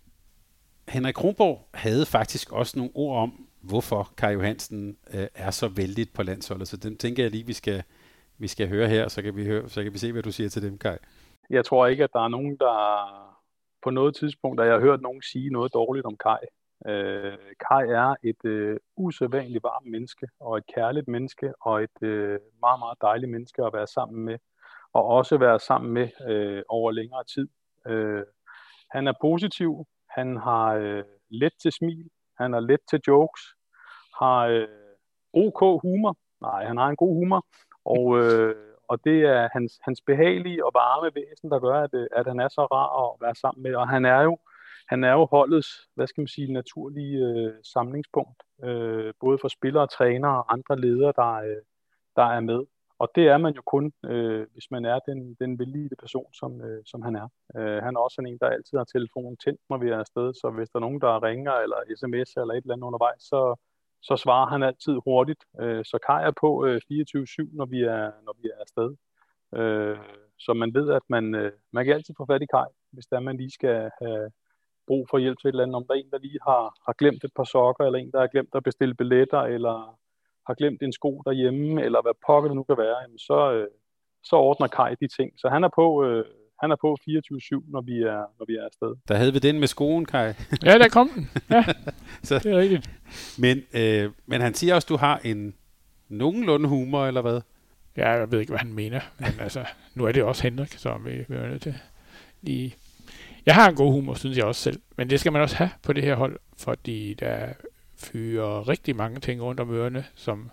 B: Henrik Kronborg havde faktisk også nogle ord om, hvorfor Kai Johansen øh, er så vældig på landsholdet, så den tænker jeg lige, vi skal, vi skal høre her, så kan vi, høre, så kan vi se, hvad du siger til dem, Kai.
D: Jeg tror ikke, at der er nogen, der på noget tidspunkt, da jeg har hørt nogen sige noget dårligt om Kai. Øh, Kai er et øh, usædvanligt varmt menneske, og et kærligt menneske, og et øh, meget, meget dejligt menneske at være sammen med, og også være sammen med øh, over længere tid. Øh, han er positiv, han har øh, let til smil, han har let til jokes, har øh, OK humor, nej, han har en god humor, og, øh, og det er hans, hans behagelige og varme væsen, der gør, at, øh, at han er så rar at være sammen med, og han er jo han er jo holdets, hvad skal man sige, naturlige øh, samlingspunkt, øh, både for spillere trænere og andre ledere, der, øh, der er med. Og det er man jo kun, øh, hvis man er den, den vellige person, som, øh, som han er. Øh, han er også en, der altid har telefonen tændt, når vi er afsted, så hvis der er nogen, der ringer eller sms eller et eller andet undervejs, så, så svarer han altid hurtigt. Øh, så Kai er på øh, 24-7, når vi er, når vi er afsted. Øh, så man ved, at man, øh, man kan altid få fat i Kaj, hvis der man lige skal have brug for hjælp til et eller andet. Om der er en, der lige har, har glemt et par sokker, eller en, der har glemt at bestille billetter, eller har glemt en sko derhjemme, eller hvad pokker det nu kan være, jamen så, øh, så ordner Kai de ting. Så han er på, øh, han er på 24-7, når vi er, når vi er afsted.
B: Der havde vi den med skoen, Kai.
C: ja, der kom den. Ja, så, det er rigtigt.
B: Men, øh, men han siger også, at du har en nogenlunde humor, eller hvad?
C: Ja, jeg ved ikke, hvad han mener. Men altså, nu er det også Henrik, så vi, vi er nødt til lige... Jeg har en god humor, synes jeg også selv. Men det skal man også have på det her hold, fordi der fyrer rigtig mange ting rundt om ørerne, som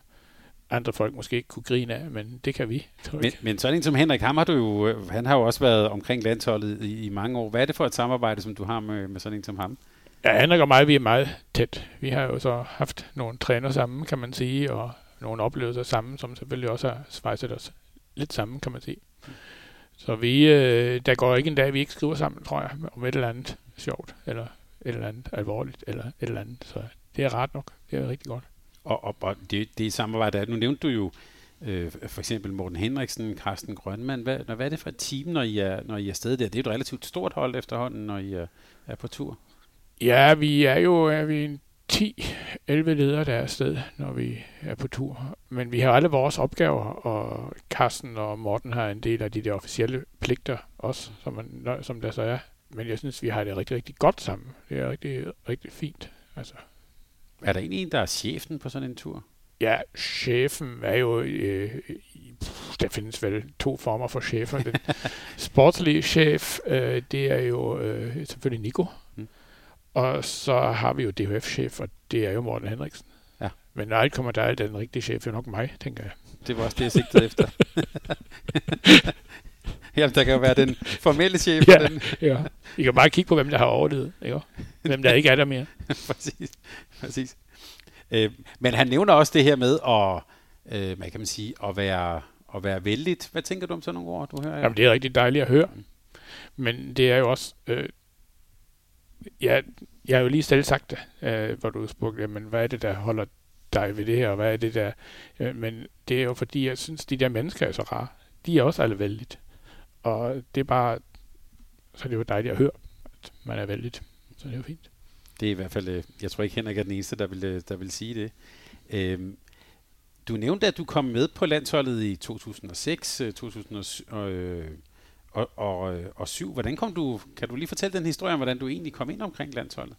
C: andre folk måske ikke kunne grine af, men det kan vi.
B: Men, men sådan en som Henrik, ham har du jo, øh, han har jo også været omkring landsholdet i, i mange år. Hvad er det for et samarbejde, som du har med, med sådan en som ham?
C: Ja, Henrik og mig, vi er meget tæt. Vi har jo så haft nogle træner sammen, kan man sige, og nogle oplevelser sammen, som selvfølgelig også har svejset os lidt sammen, kan man sige. Så vi, øh, der går ikke en dag, vi ikke skriver sammen, tror jeg, om et eller andet sjovt, eller et eller andet alvorligt, eller et eller andet. Så det er ret nok. Det er rigtig godt.
B: Og, og, og det, det samarbejde nu nævnte du jo øh, for eksempel Morten Henriksen, Carsten Grønmand. Hvad, hvad er det for et team, når I er, når I er afsted der? Det er et relativt stort hold efterhånden, når I er, er på tur.
C: Ja, vi er jo er vi 10-11 ledere der er afsted, når vi er på tur. Men vi har alle vores opgaver, og Carsten og Morten har en del af de der officielle pligter også, som, man, som der så er. Men jeg synes, vi har det rigtig, rigtig godt sammen. Det er rigtig, rigtig fint. Altså,
B: er der egentlig en, der er chefen på sådan en tur?
C: Ja, chefen er jo... Øh, der findes vel to former for chefer. Den sportslige chef, øh, det er jo øh, selvfølgelig Nico. Og så har vi jo DHF-chef, og det er jo Morten Henriksen. Ja. Men når alt kommer der, den rigtige chef er nok mig, tænker jeg.
B: Det var også det, jeg sigtede efter. Jamen, der kan jo være den formelle chef.
C: Ja,
B: den.
C: ja. I kan bare kigge på, hvem der har overlevet. Ikke? Hvem der ikke er der mere.
B: præcis. præcis. Øh, men han nævner også det her med at, øh, hvad kan man sige, at være, at være vældigt. Hvad tænker du om sådan nogle ord, du hører?
C: Jamen, det er rigtig dejligt at høre. Men det er jo også... Øh, ja, jeg har jo lige selv sagt det, øh, hvor du spurgte, men hvad er det, der holder dig ved det her, og hvad er det der... Øh, men det er jo fordi, jeg synes, de der mennesker er så rare. De er også alle vældigt. Og det er bare... Så det er jo dejligt at høre, at man er vældigt. Så det er jo fint.
B: Det er i hvert fald, øh, jeg tror ikke Henrik er den eneste, der vil, øh, der vil sige det. Øhm, du nævnte, at du kom med på landsholdet i 2006, 2007 øh, og, og, øh, og syv. Hvordan kom du, kan du lige fortælle den historie om, hvordan du egentlig kom ind omkring landsholdet?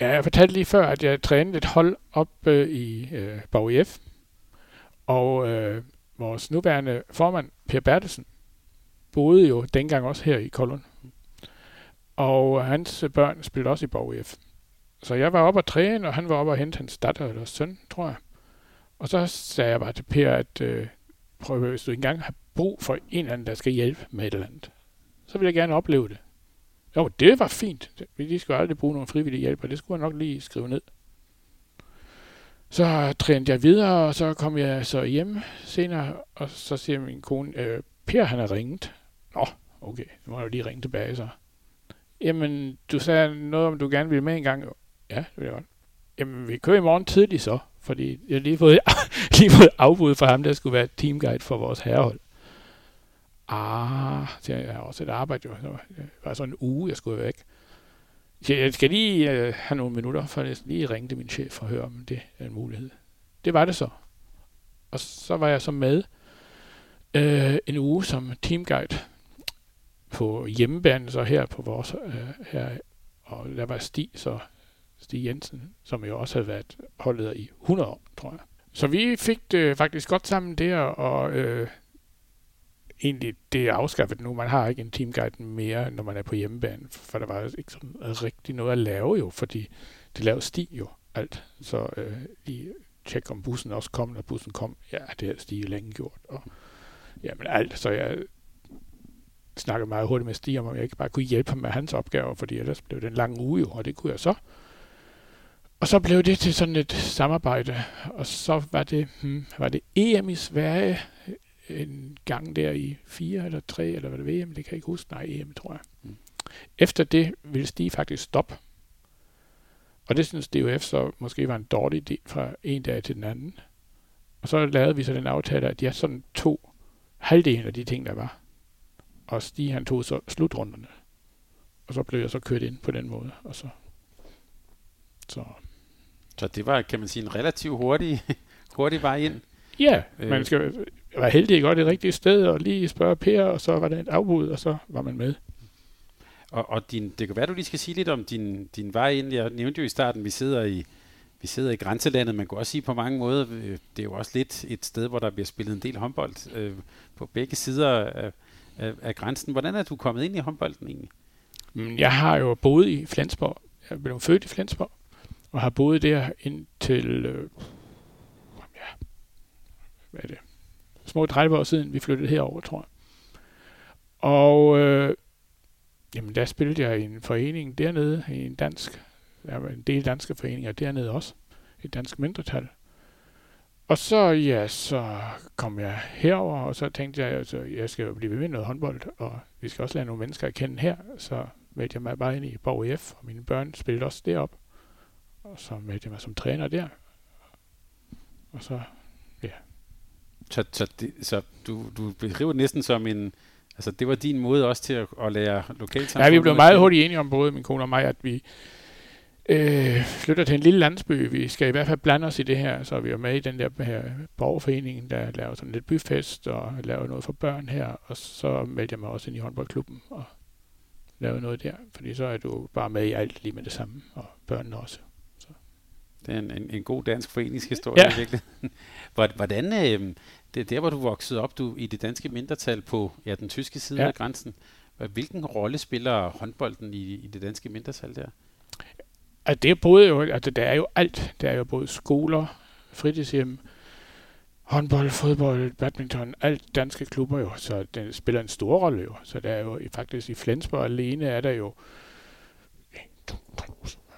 C: Ja, jeg fortalte lige før, at jeg trænede et hold op øh, i øh, Borg IF, og øh, vores nuværende formand, Per Bertelsen, boede jo dengang også her i Kolden. Og hans børn spillede også i Borg IF. Så jeg var oppe og træne, og han var oppe og hente hans datter eller søn, tror jeg. Og så sagde jeg bare til Per, at øh, prøv hvis du engang har brug for en eller anden, der skal hjælpe med et eller andet, så vil jeg gerne opleve det. Jo, det var fint. Vi skulle aldrig bruge nogen frivillige hjælper. det skulle jeg nok lige skrive ned. Så trænede jeg videre, og så kom jeg så hjem senere, og så siger min kone, øh, Per han har ringet. Nå, okay, nu må jeg jo lige ringe tilbage så. Jamen, du sagde noget om, du gerne ville med en gang. Ja, det vil jeg godt. Jamen, vi kører i morgen tidligt så, fordi jeg har lige fået, lige fået afbud fra ham, der skulle være teamguide for vores herrehold ah, så jeg har også et arbejde jo. Det var sådan en uge, jeg skulle væk. Så jeg skal lige øh, have nogle minutter, for jeg lige ringe til min chef og høre, om det er en mulighed. Det var det så. Og så var jeg så med øh, en uge som teamguide på hjemmebane, så her på vores, øh, her, og der var Stig, så Stig Jensen, som jo også havde været holdet i 100 år, tror jeg. Så vi fik det faktisk godt sammen der, og øh, egentlig det er afskaffet nu. Man har ikke en teamguide mere, når man er på hjemmebane, for der var ikke sådan rigtig noget at lave jo, fordi det lavede sti jo alt. Så øh, lige tjek om bussen også kom, når bussen kom. Ja, det havde Stig længe gjort. Og, jamen alt, så jeg snakkede meget hurtigt med Stig om, om jeg ikke bare kunne hjælpe ham med hans opgaver, fordi ellers blev det en lang uge jo, og det kunne jeg så. Og så blev det til sådan et samarbejde, og så var det, hmm, var det EM i Sverige en gang der i fire eller tre, eller hvad det VM, det kan jeg ikke huske. Nej, EM, tror jeg. Mm. Efter det ville Stig faktisk stoppe. Og det synes DUF så måske var en dårlig idé fra en dag til den anden. Og så lavede vi så den aftale, at jeg sådan to halvdelen af de ting, der var. Og Stig han tog så slutrunderne. Og så blev jeg så kørt ind på den måde. Og så,
B: så. så det var, kan man sige, en relativt hurtig, hurtig vej ind?
C: Ja, øh. man skal være heldig at gå det rigtige sted, og lige spørge Per, og så var der et afbud, og så var man med.
B: Og, og din, det kan være, du lige skal sige lidt om din, din vej ind. Jeg nævnte jo i starten, vi sidder i, vi sidder i grænselandet. Man kan også sige på mange måder, øh, det er jo også lidt et sted, hvor der bliver spillet en del håndbold øh, på begge sider af, af, af grænsen. Hvordan er du kommet ind i håndbolden egentlig?
C: Mm, jeg har jo boet i Flensborg. Jeg blev født i Flensborg, og har boet der indtil, øh, ja, hvad er det, små 30 år siden, vi flyttede herover, tror jeg. Og øh, jamen, der spillede jeg i en forening dernede, i en dansk, der var en del danske foreninger dernede også, et dansk mindretal. Og så, ja, så kom jeg herover, og så tænkte jeg, altså, jeg skal jo blive ved med noget håndbold, og vi skal også lære nogle mennesker at kende her. Så meldte jeg mig bare ind i Borg EF, og mine børn spillede også derop. Og så meldte jeg mig som træner der. Og så.
B: Så, så, det, så du, du beskriver det næsten som en, altså det var din måde også til at, at lære lokalsamfundet?
C: Ja, vi blev meget hurtigt enige om, både min kone og mig, at vi, øh, flytter til en lille landsby. Vi skal i hvert fald blande os i det her, så vi er med i den der her borgerforening, der laver sådan lidt byfest og laver noget for børn her, og så meldte jeg mig også ind i håndboldklubben og lavede noget der, fordi så er du bare med i alt lige med det samme, og børnene også.
B: Det er en, en, en god dansk foreningshistorie ja. virkelig. Hvordan, øh, det er der, hvor du voksede op du i det danske mindretal på ja, den tyske side ja. af grænsen. Hvilken rolle spiller håndbolden i, i det danske mindretal der?
C: at det er både jo, altså der er jo alt. Der er jo både skoler, fritidshjem, håndbold, fodbold, badminton, alt danske klubber jo, så den spiller en stor rolle jo. Så der er jo faktisk i Flensborg alene er der jo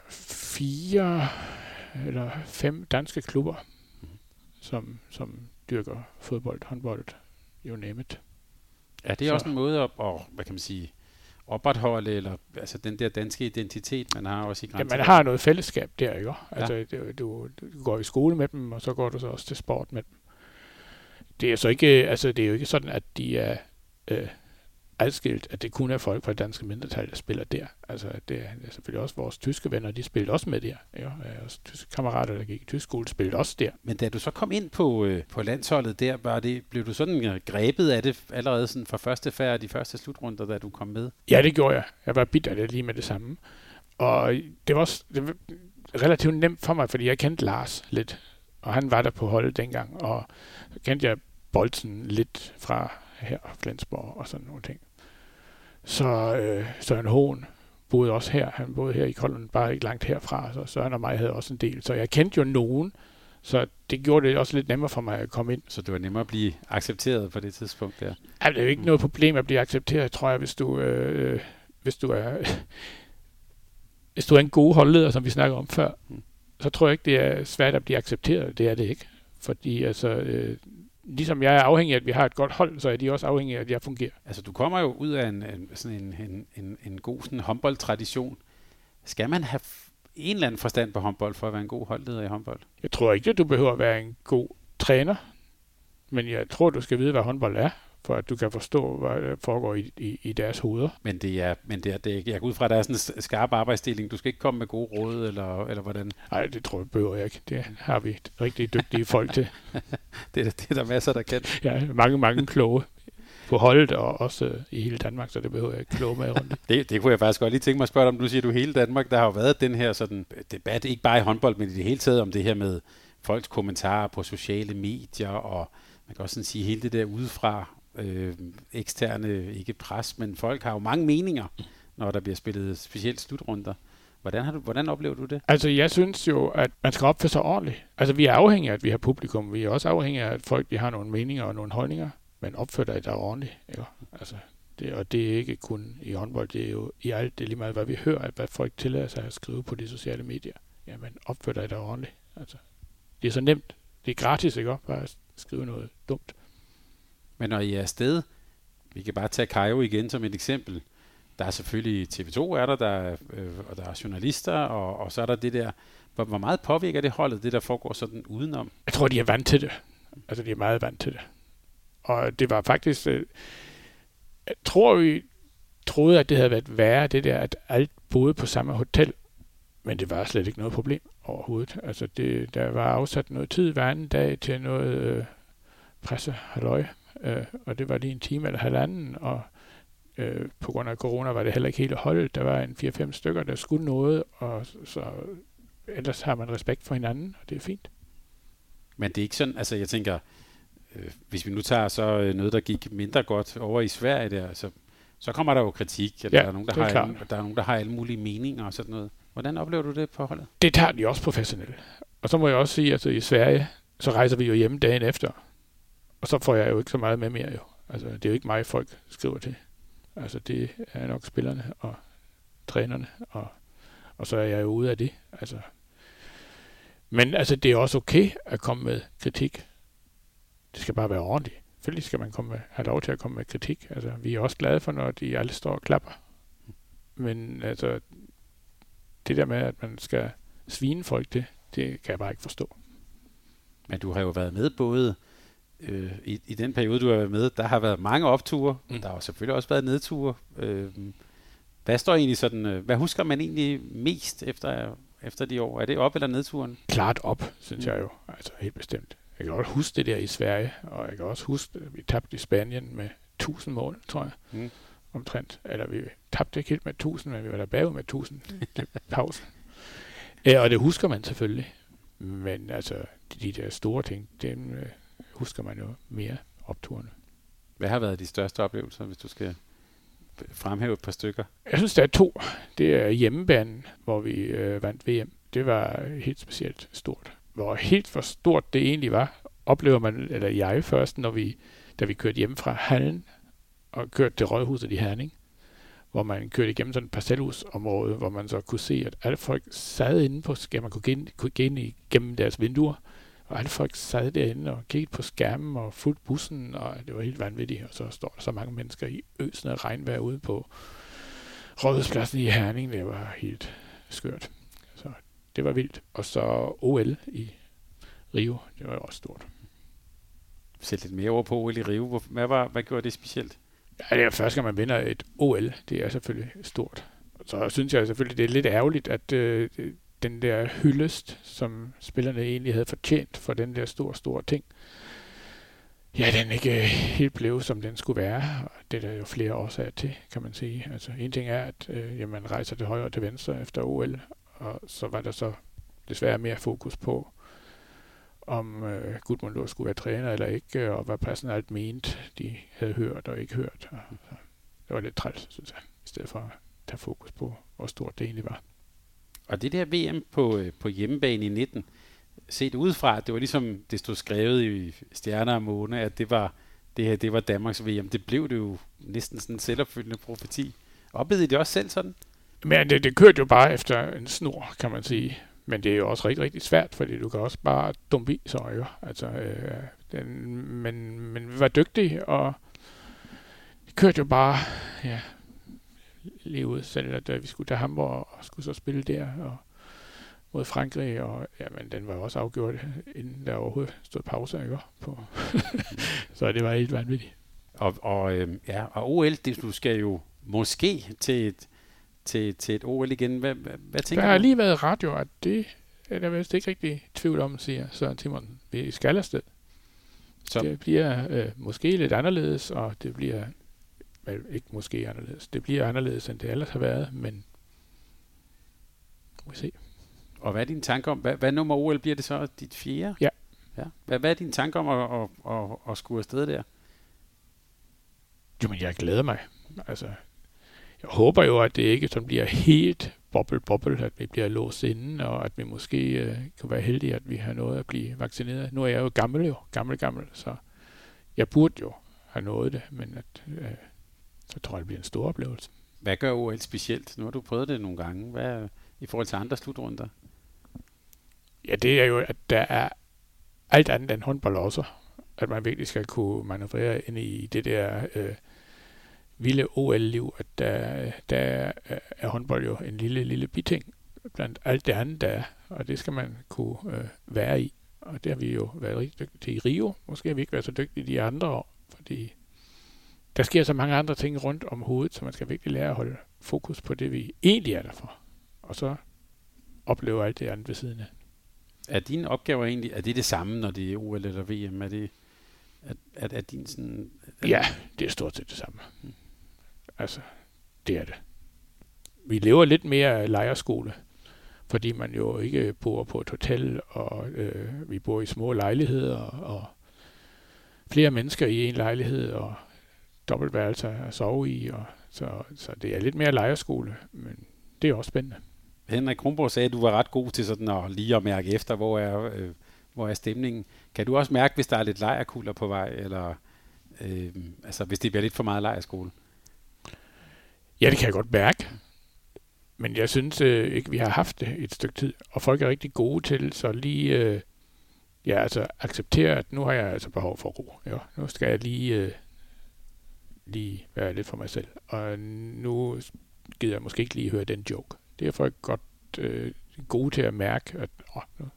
C: fire eller fem danske klubber, som, som dyrker fodbold, håndbold, jo nemt.
B: Ja, det er så. også en måde at, at, hvad kan man sige, opretholde, eller altså den der danske identitet, man har også i
C: grænsen? Ja, man har noget fællesskab der, jo. Altså, ja. du, du, du går i skole med dem, og så går du så også til sport med dem. Det er så ikke, altså det er jo ikke sådan, at de er øh, adskilt, at det kun er folk fra det danske mindretal, der spiller der. Altså, det er, selvfølgelig også vores tyske venner, de spillede også med der. Ja, også tyske kammerater, der gik i tysk skole, spillede også der.
B: Men da du så kom ind på, øh, på landsholdet der, var det, blev du sådan øh, grebet af det allerede sådan fra første færd de første slutrunder, da du kom med?
C: Ja, det gjorde jeg. Jeg var bitter det lige med det samme. Og det var, også, det var relativt nemt for mig, fordi jeg kendte Lars lidt. Og han var der på holdet dengang, og så kendte jeg Bolsen lidt fra her Flensborg og sådan nogle ting. Så øh, Søren Hån boede også her. Han boede her i Kolden, bare ikke langt herfra. Så Søren og mig havde også en del. Så jeg kendte jo nogen. Så det gjorde det også lidt nemmere for mig at komme ind.
B: Så det var nemmere at blive accepteret på det tidspunkt der?
C: Ja, det er jo ikke noget problem at blive accepteret, tror jeg, hvis du, øh, hvis du er hvis du er en god holdleder, som vi snakker om før, mm. så tror jeg ikke, det er svært at blive accepteret. Det er det ikke. Fordi altså, øh, ligesom jeg er afhængig af, at vi har et godt hold, så er de også afhængige af, at jeg fungerer.
B: Altså, du kommer jo ud af en, en, sådan en, en, en, en god sådan håndboldtradition. Skal man have en eller anden forstand på håndbold for at være en god holdleder i håndbold?
C: Jeg tror ikke, at du behøver at være en god træner, men jeg tror, du skal vide, hvad håndbold er, for at du kan forstå, hvad der foregår i, i, i deres hoveder.
B: Men det er, men det er, det er, jeg går ud fra, at der er sådan en skarp arbejdsdeling. Du skal ikke komme med gode råd, eller, eller hvordan?
C: Nej, det tror jeg behøver jeg ikke. Det har vi rigtig dygtige folk til.
B: det, er, det er der masser, der kan.
C: Ja, mange, mange kloge på holdet, og også i hele Danmark, så det behøver jeg ikke kloge med rundt.
B: det, det kunne jeg faktisk godt lige tænke mig at spørge om. Du siger, du hele Danmark, der har jo været den her sådan debat, ikke bare i håndbold, men i det hele taget om det her med folks kommentarer på sociale medier, og man kan også sådan sige hele det der udefra øh, eksterne, ikke pres, men folk har jo mange meninger, når der bliver spillet specielt slutrunder. Hvordan, har du, hvordan oplever du det?
C: Altså, jeg synes jo, at man skal opføre sig ordentligt. Altså, vi er afhængige af, at vi har publikum. Vi er også afhængige af, at folk de har nogle meninger og nogle holdninger. Men opfører dig der ordentligt. Ikke? Altså, det, og det er ikke kun i håndbold, det er jo i alt, det lige meget, hvad vi hører, at hvad folk tillader sig at skrive på de sociale medier. Jamen, opfør dig der ordentligt. Altså, det er så nemt. Det er gratis, ikke? Bare at skrive noget dumt.
B: Men når I er afsted, vi kan bare tage Kajo igen som et eksempel. Der er selvfølgelig TV2, er der, der er, øh, og der er journalister, og, og så er der det der. Hvor, hvor meget påvirker det holdet, det der foregår sådan udenom?
C: Jeg tror, de er vant til det. Altså, de er meget vant til det. Og det var faktisk... Øh, jeg tror, vi troede, at det havde været værre, det der, at alt boede på samme hotel. Men det var slet ikke noget problem overhovedet. Altså, det, der var afsat noget tid hver anden dag til noget øh, presse halløj, øh, og det var lige en time eller halvanden, og øh, på grund af corona var det heller ikke helt holdet. Der var en 4-5 stykker, der skulle noget, og så ellers har man respekt for hinanden, og det er fint.
B: Men det er ikke sådan, altså jeg tænker, øh, hvis vi nu tager så øh, noget, der gik mindre godt over i Sverige der, så, så kommer der jo kritik, eller ja, der, er nogen, der, har alle, der er nogen, der har alle mulige meninger og sådan noget. Hvordan oplever du det på holdet?
C: Det tager de også professionelt. Og så må jeg også sige, at altså, i Sverige, så rejser vi jo hjem dagen efter. Og så får jeg jo ikke så meget med mere jo. Altså, det er jo ikke mig, folk skriver til. Altså, det er nok spillerne og trænerne, og, og så er jeg jo ude af det. Altså, men altså, det er også okay at komme med kritik. Det skal bare være ordentligt. Selvfølgelig skal man komme med, have lov til at komme med kritik. Altså, vi er også glade for, når de alle står og klapper. Men altså, det der med, at man skal svine folk, det, det kan jeg bare ikke forstå.
B: Men du har jo været med både øh, i, i den periode, du har været med, der har været mange opture, mm. der har selvfølgelig også været nedture. Øh, hvad står egentlig sådan, øh, hvad husker man egentlig mest efter, efter de år? Er det op eller nedturen?
C: Klart op, synes mm. jeg jo. Altså helt bestemt. Jeg kan også huske det der i Sverige, og jeg kan også huske, at vi tabte i Spanien med 1000 mål, tror jeg. Mm. Omtrent. Eller vi tabte ikke helt med 1000, men vi var der bagud med 1000 til pausen. Ja, og det husker man selvfølgelig. Men altså, de der store ting, dem øh, husker man jo mere opturene.
B: Hvad har været de største oplevelser, hvis du skal fremhæve et par stykker?
C: Jeg synes, der er to. Det er hjemmebanen, hvor vi øh, vandt VM. Det var helt specielt stort. Hvor helt for stort det egentlig var, oplever man, eller jeg først, når vi, da vi kørte hjem fra hallen og kørte til Rådhuset i Herning, hvor man kørte igennem sådan et parcelhusområde, hvor man så kunne se, at alle folk sad inde på skærmen, man kunne gå ind, kunne gå ind igennem deres vinduer, og alle folk sad derinde og kiggede på skærmen og fulgte bussen, og det var helt vanvittigt. Og så står der så mange mennesker i øsende regnvejr ude på Rådhuspladsen i Herning. Det var helt skørt. Så det var vildt. Og så OL i Rio, det var også stort.
B: Sæt lidt mere over på OL i Rio. Hvad, var, hvad gjorde det specielt?
C: Ja, det er første gang, man vinder et OL. Det er selvfølgelig stort. Så synes jeg selvfølgelig, det er lidt ærgerligt, at øh, den der hyldest, som spillerne egentlig havde fortjent for den der store, store ting, ja, den ikke øh, helt blev, som den skulle være. Og det er der jo flere årsager til, kan man sige. Altså, en ting er, at øh, jamen, man rejser til højre og til venstre efter OL, og så var der så desværre mere fokus på, om øh, Gudmund skulle være træner eller ikke, og hvad passen alt mente, de havde hørt og ikke hørt. Og, så, det var lidt træls, synes jeg, i stedet for at tage fokus på, hvor stort det egentlig var.
B: Og det der VM på, øh, på hjemmebane i 19, set udefra, det var ligesom, det stod skrevet i Stjerner og Måne, at det var, det her, det var Danmarks VM. Det blev det jo næsten sådan en selvopfyldende profeti. Oplevede I det også selv sådan?
C: Men det, det kørte jo bare efter en snor, kan man sige. Men det er jo også rigtig, rigtig svært, fordi du kan også bare dumpe i så jo. Altså, øh, den, men, men vi var dygtige, og det kørte jo bare ja, ud, selv at vi skulle til Hamburg og skulle så spille der og mod Frankrig, og jamen, den var også afgjort, inden der overhovedet stod pause, ikke? På. så det var helt vanvittigt.
B: Og, og, øh, ja, og OL, det, du skal jo måske til et, til, til et OL igen. Hvad, hvad, hvad tænker
C: Der har
B: du?
C: lige været radio, at det er der vist ikke rigtig tvivl om, siger Søren Timonsen. Vi skal afsted.
B: Så,
C: Det bliver øh, måske lidt anderledes, og det bliver vel, ikke måske anderledes. Det bliver anderledes, end det ellers har været, men vi se.
B: og hvad er dine tanker om, hvad, hvad nummer OL bliver det så? Dit fjerde?
C: Ja.
B: ja. Hvad, hvad er dine tanker om at, at, at, at, skulle afsted der?
C: Jo, men jeg glæder mig. Altså, jeg håber jo, at det ikke sådan bliver helt boble boble, at vi bliver låst inde, og at vi måske øh, kan være heldige, at vi har nået at blive vaccineret. Nu er jeg jo gammel jo, gammel, gammel, så jeg burde jo have nået det, men at, øh, så tror jeg, det bliver en stor oplevelse.
B: Hvad gør OL specielt? Nu har du prøvet det nogle gange. Hvad i forhold til andre slutrunder?
C: Ja, det er jo, at der er alt andet end håndbold også. At man virkelig skal kunne manøvrere ind i det der øh, vilde OL-liv, at der, der er, er håndbold jo en lille, lille biting blandt alt det andet, der er. Og det skal man kunne øh, være i. Og det har vi jo været rigtig dygtige til i Rio. Måske har vi ikke været så dygtige de andre år, fordi der sker så mange andre ting rundt om hovedet, så man skal virkelig lære at holde fokus på det, vi egentlig er der for. Og så opleve alt det andet ved siden af.
B: Er dine opgaver egentlig, er det det samme, når det er OL eller VM? Er det, er, er, er din sådan... Er
C: Ja, det er stort set det samme. Altså, det er det. Vi lever lidt mere lejerskole, fordi man jo ikke bor på et hotel, og øh, vi bor i små lejligheder, og flere mennesker i en lejlighed, og dobbeltværelser at sove i, og så, så det er lidt mere lejerskole, men det er også spændende.
B: Henrik Kronborg sagde, at du var ret god til sådan at lige at mærke efter, hvor er, øh, hvor er stemningen. Kan du også mærke, hvis der er lidt lejerkulder på vej, eller øh, altså, hvis det bliver lidt for meget lejerskole?
C: Ja, det kan jeg godt mærke. Men jeg synes øh, ikke, vi har haft det et stykke tid. Og folk er rigtig gode til så lige øh, ja, altså acceptere, at nu har jeg altså behov for ro. Jo, nu skal jeg lige, øh, lige være lidt for mig selv. Og nu gider jeg måske ikke lige høre den joke. Det er folk godt øh, gode til at mærke, at åh, nu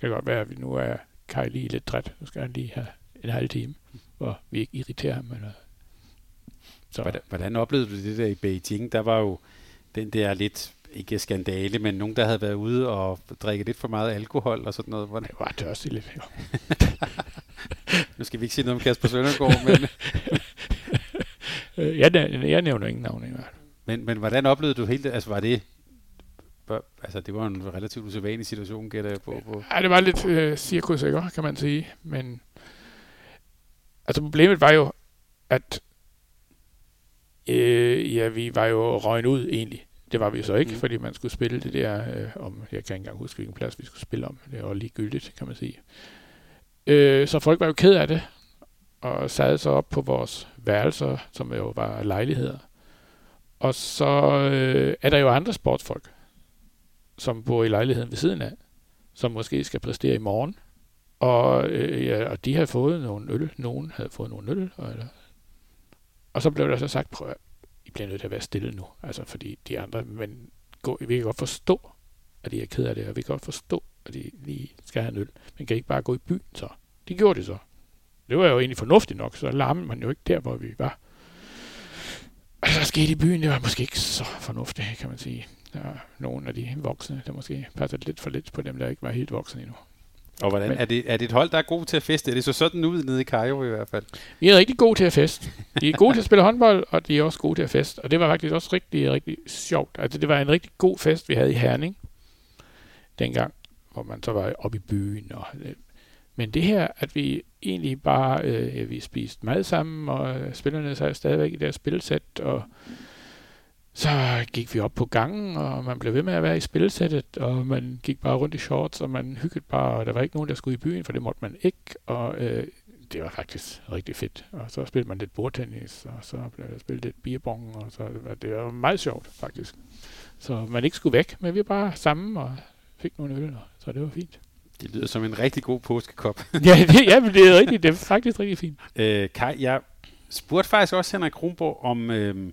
C: kan det godt være, at vi nu er Kai lige lidt træt. Nu skal han lige have en halv time, hvor vi ikke irriterer ham. Eller så.
B: Hvordan, hvordan oplevede du det der i Beijing? Der var jo den der lidt, ikke skandale, men nogen, der havde været ude og drikke lidt for meget alkohol og sådan noget. Hvordan,
C: Det var tørstig lidt,
B: nu skal vi ikke sige noget om Kasper Søndergaard, men,
C: Jeg, næ- jeg nævner ingen navne i hvert fald.
B: men, men hvordan oplevede du hele det? Altså var det, altså det var en relativt usædvanlig situation, gætter jeg på. på.
C: Ja, det var lidt øh, cirkus, ikke, kan man sige. Men altså problemet var jo, at øh, ja, vi var jo røgnet ud egentlig. Det var vi jo så ikke,
B: mm.
C: fordi man skulle spille det der øh, om, jeg kan ikke engang huske, hvilken plads vi skulle spille om. Det var ligegyldigt, kan man sige. Øh, så folk var jo ked af det, og sad så op på vores værelser, som jo var lejligheder. Og så øh, er der jo andre sportsfolk, som bor i lejligheden ved siden af, som måske skal præstere i morgen. Og, øh, ja, og de havde fået nogle øl. Nogen havde fået nogle øl. Og, eller, og så blev der så sagt, prøv at, I bliver nødt til at være stille nu. Altså fordi de andre, men gå, vi kan godt forstå, at de er ked af det, og vi kan godt forstå, at de lige skal have en øl. Men kan I ikke bare gå i byen så? Det gjorde de så. Det var jo egentlig fornuftigt nok, så larmede man jo ikke der, hvor vi var. Og så skete i byen, det var måske ikke så fornuftigt, kan man sige. Der er nogle af de voksne, der måske passer lidt for lidt på dem, der ikke var helt voksne endnu.
B: Og hvordan,
C: Men-
B: er, det, er det et hold, der er god til at feste? Er det så sådan ud nede i Cairo i hvert fald?
C: Vi er rigtig gode til at feste. De er gode til at spille håndbold, og de er også gode til at feste. Og det var faktisk også rigtig, rigtig sjovt. Altså, det var en rigtig god fest, vi havde i Herning dengang, hvor man så var oppe i byen. Og, øh, men det her, at vi egentlig bare øh, vi spiste mad sammen, og øh, spillerne sad stadigvæk i deres spilsæt, og så gik vi op på gangen, og man blev ved med at være i spilsættet, og man gik bare rundt i shorts, og man hyggede bare, og der var ikke nogen, der skulle i byen, for det måtte man ikke, og øh, det var faktisk rigtig fedt. Og så spillede man lidt bordtennis, og så blev der spillet lidt beerbong, og så det var meget sjovt, faktisk. Så man ikke skulle væk, men vi var bare sammen og fik nogle øl, så det var fint.
B: Det lyder som en rigtig god påskekop.
C: ja, det, ja, men det er rigtigt. Det er faktisk rigtig fint.
B: Øh, Kai, jeg spurgte faktisk også Henrik Kronborg, om øh,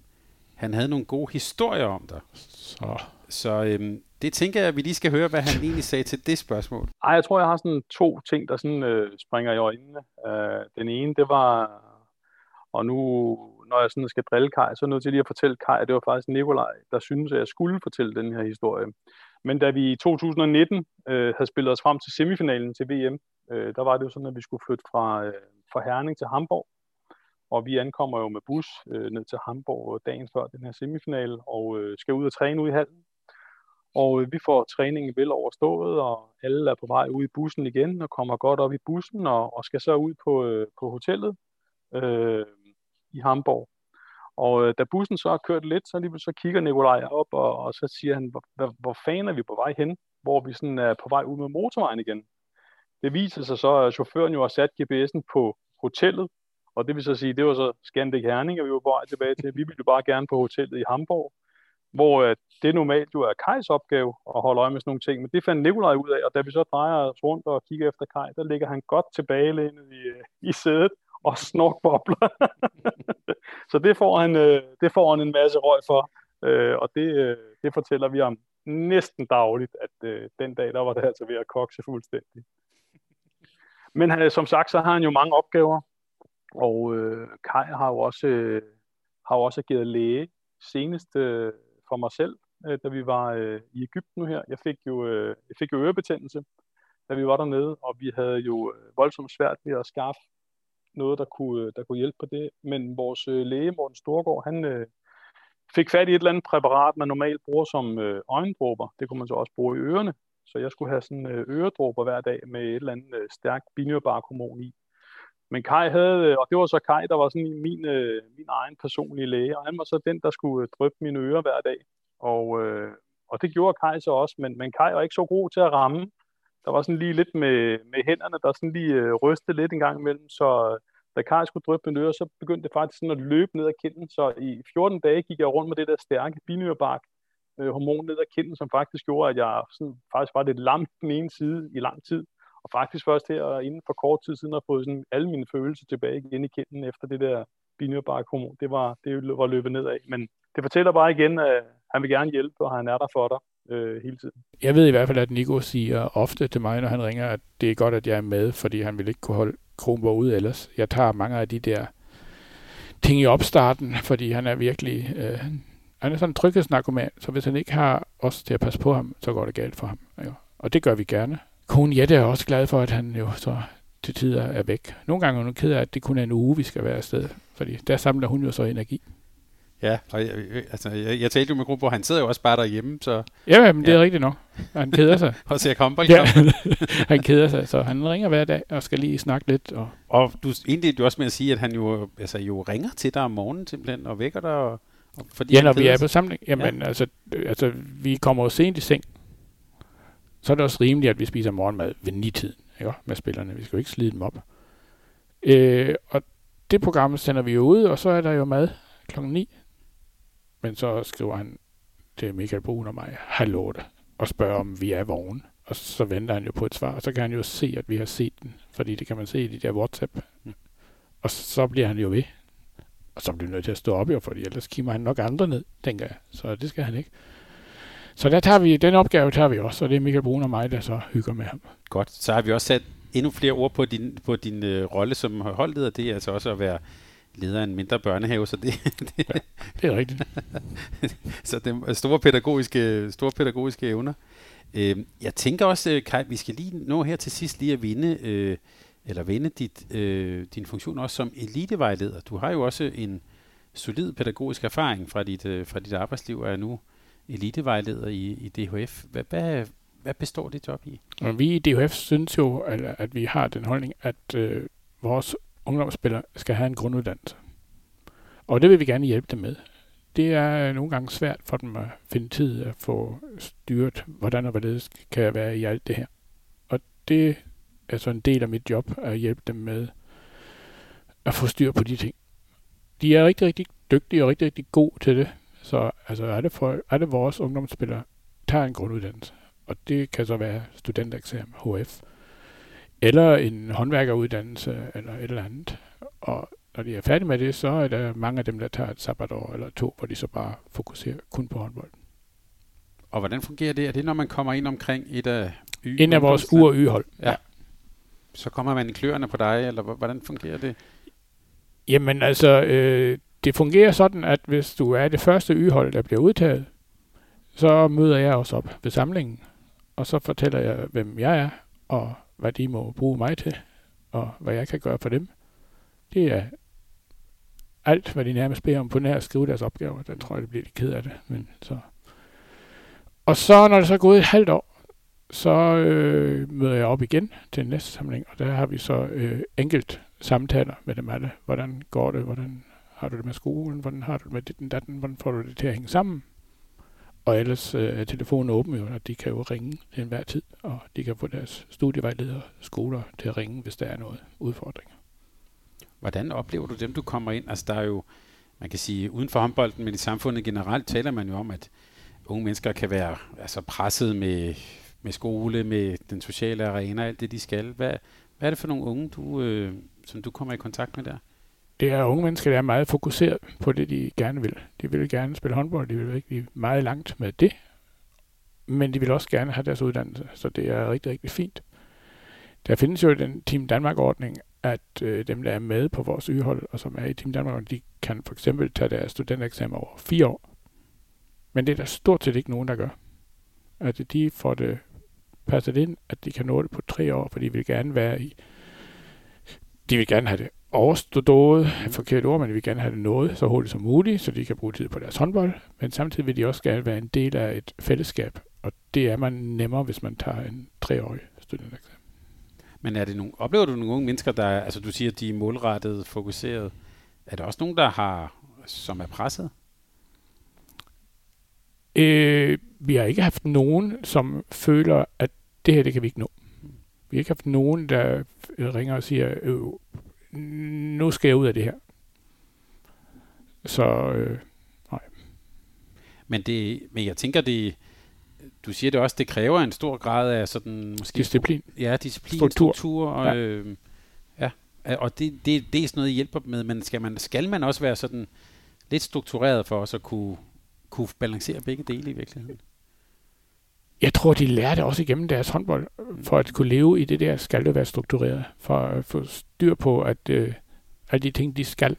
B: han havde nogle gode historier om dig.
C: Så
B: Så øh, det tænker jeg, at vi lige skal høre, hvad han egentlig sagde til det spørgsmål.
D: Ej, jeg tror, jeg har sådan to ting, der sådan øh, springer i øjnene. Øh, den ene, det var Og nu, når jeg sådan skal drille Kai, så er jeg nødt til lige at fortælle Kai, at det var faktisk Nikolaj, der synes, at jeg skulle fortælle den her historie. Men da vi i 2019 øh, havde spillet os frem til semifinalen til VM, øh, der var det jo sådan, at vi skulle flytte fra, øh, fra Herning til Hamburg. Og vi ankommer jo med bus øh, ned til Hamburg dagen før den her semifinal, og øh, skal ud og træne ud i hallen. Og øh, vi får træningen vel overstået, og alle er på vej ud i bussen igen, og kommer godt op i bussen, og, og skal så ud på, øh, på hotellet øh, i Hamburg. Og øh, da bussen så har kørt lidt, så, lige, så kigger Nikolaj op, og, og så siger han, hvor, hvor fanden er vi på vej hen? Hvor vi sådan er på vej ud med motorvejen igen. Det viser sig så, at chaufføren jo har sat GPS'en på hotellet, og det vil så sige, det var så Scandic Herning, og vi var på vej tilbage til. Vi ville jo bare gerne på hotellet i Hamburg, hvor øh, det normalt jo er Kajs opgave at holde øje med sådan nogle ting, men det fandt Nikolaj ud af, og da vi så drejer os rundt og kigger efter Kaj, der ligger han godt tilbage i, øh, i sædet og snorkbobler. så det får, han, øh, det får han en masse røg for, øh, og det, øh, det fortæller vi om næsten dagligt, at øh, den dag, der var det altså ved at kokse fuldstændig. Men han, som sagt, så har han jo mange opgaver, og øh, Kai har jo også, øh, har jo også givet læge senest øh, for mig selv, øh, da vi var øh, i Ægypten nu her. Jeg fik jo, øh, jeg fik jo ørebetændelse, da vi var dernede, og vi havde jo øh, voldsomt svært ved at skaffe noget, der kunne, øh, der kunne hjælpe på det. Men vores øh, læge, Morten Storgård, han øh, fik fat i et eller andet præparat, man normalt bruger som øh, øjendråber. Det kunne man så også bruge i ørerne. Så jeg skulle have sådan øh, øredråber hver dag med et eller andet øh, stærkt binyrbarkhormon i. Men Kai havde, øh, og det var så Kai, der var sådan min, øh, min egen personlige læge, og han var så den, der skulle dryppe mine ører hver dag. Og, øh, og det gjorde Kai så også, men, men Kai var ikke så god til at ramme. Der var sådan lige lidt med, med hænderne, der sådan lige øh, rystede lidt en gang imellem, så øh, da Karl skulle dryppe mine øre, så begyndte det faktisk sådan at løbe ned ad kinden, så i 14 dage gik jeg rundt med det der stærke binyrebark øh, hormon ned ad kinden, som faktisk gjorde, at jeg sådan, faktisk var lidt lam den ene side i lang tid. Og faktisk først her øh, inden for kort tid siden har fået sådan alle mine følelser tilbage igen i kinden efter det der binyrebark hormon. Det var, det var løbet nedad. Men det fortæller bare igen, at han vil gerne hjælpe, og han er der for dig øh, hele tiden.
C: Jeg ved i hvert fald, at Nico siger ofte til mig, når han ringer, at det er godt, at jeg er med, fordi han vil ikke kunne holde Kronborg ud ellers. Jeg tager mange af de der ting i opstarten, fordi han er virkelig... Øh, han er sådan en tryghedsnarkoman, så hvis han ikke har os til at passe på ham, så går det galt for ham. Jo. Og det gør vi gerne. Kone Jette er også glad for, at han jo så til tider er væk. Nogle gange er hun ked af, at det kun er en uge, vi skal være afsted, fordi der samler hun jo så energi.
B: Ja, og jeg, altså, jeg, jeg talte jo med Gruppe, han sidder jo også bare derhjemme, så...
C: Ja, men det ja. er rigtigt nok. Han keder sig.
B: og ser håndbold.
C: Ja, han keder sig, så han ringer hver dag og skal lige snakke lidt. Og,
B: og du indledte jo også med at sige, at han jo, altså, jo ringer til dig om morgenen simpelthen, og vækker dig, og, og
C: fordi ja, når vi er på samling. Jamen, ja. altså, altså, vi kommer jo sent i seng, så er det også rimeligt, at vi spiser morgenmad ved nitiden ikke? med spillerne. Vi skal jo ikke slide dem op. Øh, og det program sender vi jo ud, og så er der jo mad klokken 9. Men så skriver han til Michael Brun og mig, hallo det, og spørger, om vi er vågen. Og så venter han jo på et svar, og så kan han jo se, at vi har set den, fordi det kan man se i de der WhatsApp. Mm. Og så bliver han jo ved. Og så bliver han nødt til at stå op jo, fordi ellers kimer han nok andre ned, tænker jeg. Så det skal han ikke. Så der tager vi, den opgave tager vi også, og det er Michael Brun og mig, der så hygger med ham.
B: Godt, så har vi også sat endnu flere ord på din, på din øh, rolle som holdleder. Det er altså også at være leder af en mindre børnehave, så det,
C: det, ja, det er rigtigt.
B: så det er store pædagogiske, store pædagogiske evner. Øh, jeg tænker også, øh, Kai, vi skal lige nå her til sidst lige at vinde, øh, eller vinde dit, øh, din funktion også som elitevejleder. Du har jo også en solid pædagogisk erfaring fra dit, øh, fra dit arbejdsliv, og er nu elitevejleder i, i DHF. Hvad, hvad, hvad består det job i?
C: Vi i DHF synes jo, at, at vi har den holdning, at øh, vores ungdomsspillere skal have en grunduddannelse. Og det vil vi gerne hjælpe dem med. Det er øh, nogle gange svært for dem at finde tid at få styret, hvordan og hvorledes kan jeg være i alt det her. Og det er så en del af mit job at hjælpe dem med at få styr på de ting. De er rigtig, rigtig dygtige og rigtig, rigtig gode til det. Så altså, er, det for, er det vores ungdomsspillere, tager en grunduddannelse. Og det kan så være studentereksamen, HF, eller en håndværkeruddannelse, eller et eller andet. Og når de er færdige med det, så er der mange af dem, der tager et sabbatår eller to, hvor de så bare fokuserer kun på håndbold.
B: Og hvordan fungerer det? Er det, når man kommer ind omkring et af
C: Y? En af vores U- og Y-hold, ja. ja.
B: Så kommer man i kløerne på dig, eller hvordan fungerer det?
C: Jamen altså, øh, det fungerer sådan, at hvis du er det første yhold, der bliver udtaget, så møder jeg også op ved samlingen, og så fortæller jeg, hvem jeg er, og hvad de må bruge mig til, og hvad jeg kan gøre for dem. Det er alt, hvad de nærmest beder om på nær at skrive deres opgaver. Der tror jeg, det bliver lidt ked af det. Men så. Og så, når det så er gået et halvt år, så øh, møder jeg op igen til næste samling, og der har vi så øh, enkelt samtaler med dem alle. Hvordan går det? Hvordan har du det med skolen? Hvordan har du det med den datten? Hvordan får du det til at hænge sammen? Og ellers øh, er telefonen åben jo, og de kan jo ringe til enhver tid, og de kan få deres studievejledere skoler til at ringe, hvis der er noget udfordringer.
B: Hvordan oplever du dem, du kommer ind? Altså der er jo, man kan sige, uden for håndbolden, men i samfundet generelt taler man jo om, at unge mennesker kan være altså, presset med, med skole, med den sociale arena, alt det de skal. Hvad, hvad er det for nogle unge, du, øh, som du kommer i kontakt med der?
C: Det er unge mennesker, der er meget fokuseret på det, de gerne vil. De vil gerne spille håndbold, de vil ikke meget langt med det, men de vil også gerne have deres uddannelse, så det er rigtig, rigtig fint. Der findes jo den Team Danmark-ordning, at øh, dem, der er med på vores yhold, og som er i Team Danmark, de kan for eksempel tage deres studentereksamen over fire år. Men det er der stort set ikke nogen, der gør. At de får det passet ind, at de kan nå det på tre år, for de vil gerne være i... De vil gerne have det overstået, forkert ord, men de vil gerne have det nået så hurtigt som muligt, så de kan bruge tid på deres håndbold, men samtidig vil de også gerne være en del af et fællesskab, og det er man nemmere, hvis man tager en treårig studentereksamen.
B: Men er det nogle, oplever du nogle unge mennesker, der, altså du siger, de er målrettet, fokuseret. Er der også nogen, der har, som er presset?
C: Øh, vi har ikke haft nogen, som føler, at det her, det kan vi ikke nå. Vi har ikke haft nogen, der ringer og siger, øh, nu skal jeg ud af det her. Så øh, nej.
B: Men, det, men jeg tænker, det, du siger det også, det kræver en stor grad af sådan
C: måske disciplin.
B: Ja, disciplin, struktur, struktur og ja. Øh, ja. Og det, det, det er sådan noget, hjælper med, men skal man, skal man også være sådan lidt struktureret for os at kunne, kunne balancere begge dele i virkeligheden?
C: Jeg tror, de lærte også igennem deres håndbold. For at kunne leve i det der, skal det være struktureret. For at få styr på, at øh, alle de ting, de skal,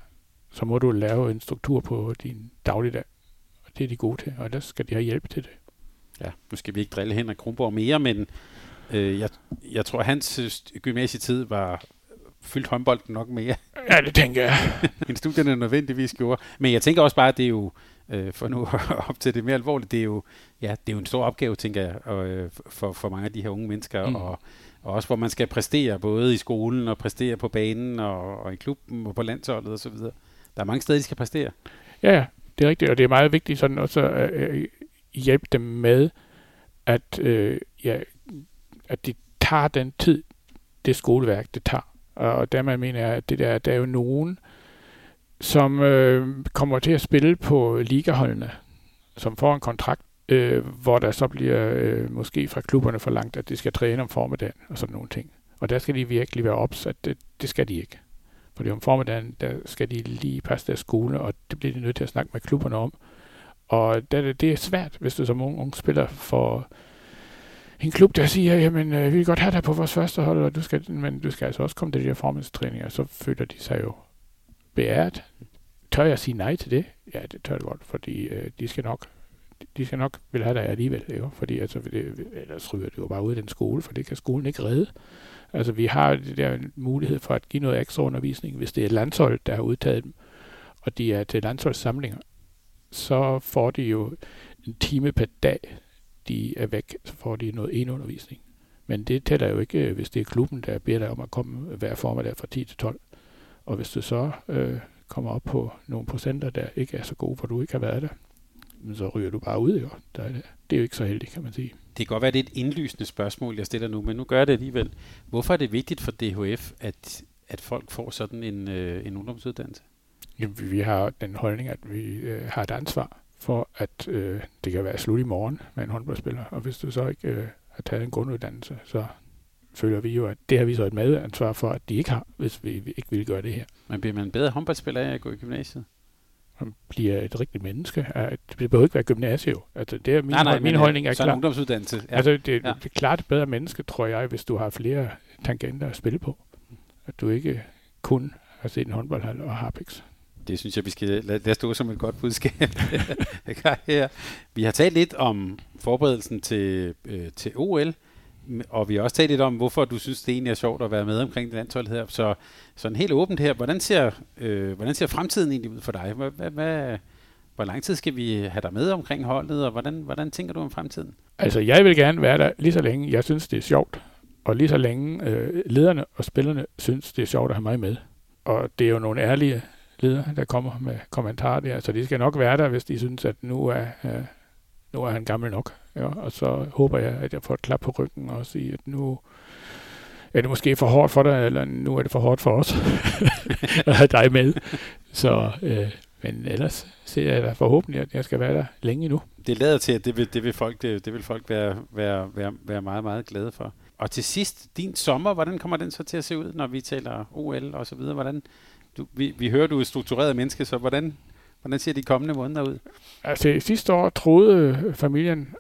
C: så må du lave en struktur på din dagligdag. Og det er de gode til, og der skal de have hjælp til det.
B: Ja, nu skal vi ikke drille Henrik Kronborg mere, men øh, jeg, jeg tror, hans øh, gymnasietid var fyldt håndbolden nok mere.
C: Ja, det tænker jeg.
B: end studierne nødvendigvis gjorde. Men jeg tænker også bare, at det er jo, øh, for nu op til det mere alvorligt, det er jo, ja, det er jo en stor opgave, tænker jeg, og, øh, for, for mange af de her unge mennesker, mm. og, og også hvor man skal præstere, både i skolen og præstere på banen, og, og i klubben og på landsholdet osv. Der er mange steder, de skal præstere.
C: Ja, ja, det er rigtigt, og det er meget vigtigt sådan også at øh, hjælpe dem med, at, øh, ja, at de tager den tid, det skoleværk, det tager. Og dermed mener jeg, at det der, der er jo nogen, som øh, kommer til at spille på ligaholdene, som får en kontrakt, øh, hvor der så bliver øh, måske fra klubberne forlangt, at de skal træne om formiddagen og sådan nogle ting. Og der skal de virkelig være ops, at det, det skal de ikke. Fordi om formiddagen, der skal de lige passe deres skole, og det bliver de nødt til at snakke med klubberne om. Og det, det er svært, hvis du som ung, ung spiller for en klub, der siger, jamen, øh, vi vil godt have dig på vores første hold, og du skal, men du skal altså også komme til de her formiddelstræninger, så føler de sig jo beæret. Tør jeg sige nej til det? Ja, det tør jeg godt, fordi øh, de skal nok de skal nok vil have dig alligevel, jo, fordi altså, det, ellers ryger det jo bare ud af den skole, for det kan skolen ikke redde. Altså, vi har det der mulighed for at give noget ekstra undervisning, hvis det er landshold, der har udtaget dem, og de er til landsholdssamlinger, så får de jo en time per dag, de er væk, så får de noget enundervisning. Men det tæller jo ikke, øh, hvis det er klubben, der beder dig om at komme hver formiddag fra 10 til 12. Og hvis du så øh, kommer op på nogle procenter, der ikke er så gode, for du ikke har været der, så ryger du bare ud. Jo. Der er det. det er jo ikke så heldigt, kan man sige.
B: Det kan godt være, det er et indlysende spørgsmål, jeg stiller nu, men nu gør jeg det alligevel. Hvorfor er det vigtigt for DHF, at, at folk får sådan en, øh, en ungdomsuddannelse?
C: Jamen, vi har den holdning, at vi øh, har et ansvar for, at øh, det kan være slut i morgen med en håndboldspiller, og hvis du så ikke øh, har taget en grunduddannelse, så føler vi jo, at det har vi så et medansvar for, at de ikke har, hvis vi ikke vil gøre det her.
B: Men bliver man en bedre håndboldspiller af at gå i gymnasiet?
C: Man bliver et rigtigt menneske. Det behøver ikke være gymnasiet. Altså, det er min, nej, nej, min holdning er
B: klar. en ungdomsuddannelse.
C: Ja. Altså, det, ja. det er klart et bedre menneske, tror jeg, hvis du har flere tangenter at spille på. At du ikke kun have set en håndboldhal og Harpix.
B: Det synes jeg, vi skal lade, lade stå som et godt budskab. her. Vi har talt lidt om forberedelsen til, øh, til OL, og vi har også talt lidt om, hvorfor du synes, det egentlig er sjovt at være med omkring det landshold her. Så sådan helt åbent her, hvordan ser, øh, hvordan ser fremtiden egentlig ud for dig? Hvad, hvad, hvad, hvor lang tid skal vi have dig med omkring holdet, og hvordan, hvordan tænker du om fremtiden?
C: Altså, jeg vil gerne være der lige så længe, jeg synes, det er sjovt. Og lige så længe øh, lederne og spillerne synes, det er sjovt at have mig med. Og det er jo nogle ærlige ledere, der kommer med kommentarer der, så de skal nok være der, hvis de synes, at nu er, øh, nu er han gammel nok. Ja, og så håber jeg, at jeg får et klap på ryggen og sige, at nu er det måske for hårdt for dig, eller nu er det for hårdt for os at have dig med. Så, øh, men ellers ser jeg da forhåbentlig, at jeg skal være der længe nu.
B: Det lader til, at det vil, det vil folk, det, det vil folk være, være, være, være meget, meget glade for. Og til sidst, din sommer, hvordan kommer den så til at se ud, når vi taler OL og så videre? Hvordan, du, vi, vi hører, du er struktureret menneske, så hvordan, hvordan ser de kommende måneder ud?
C: Altså sidste år troede familien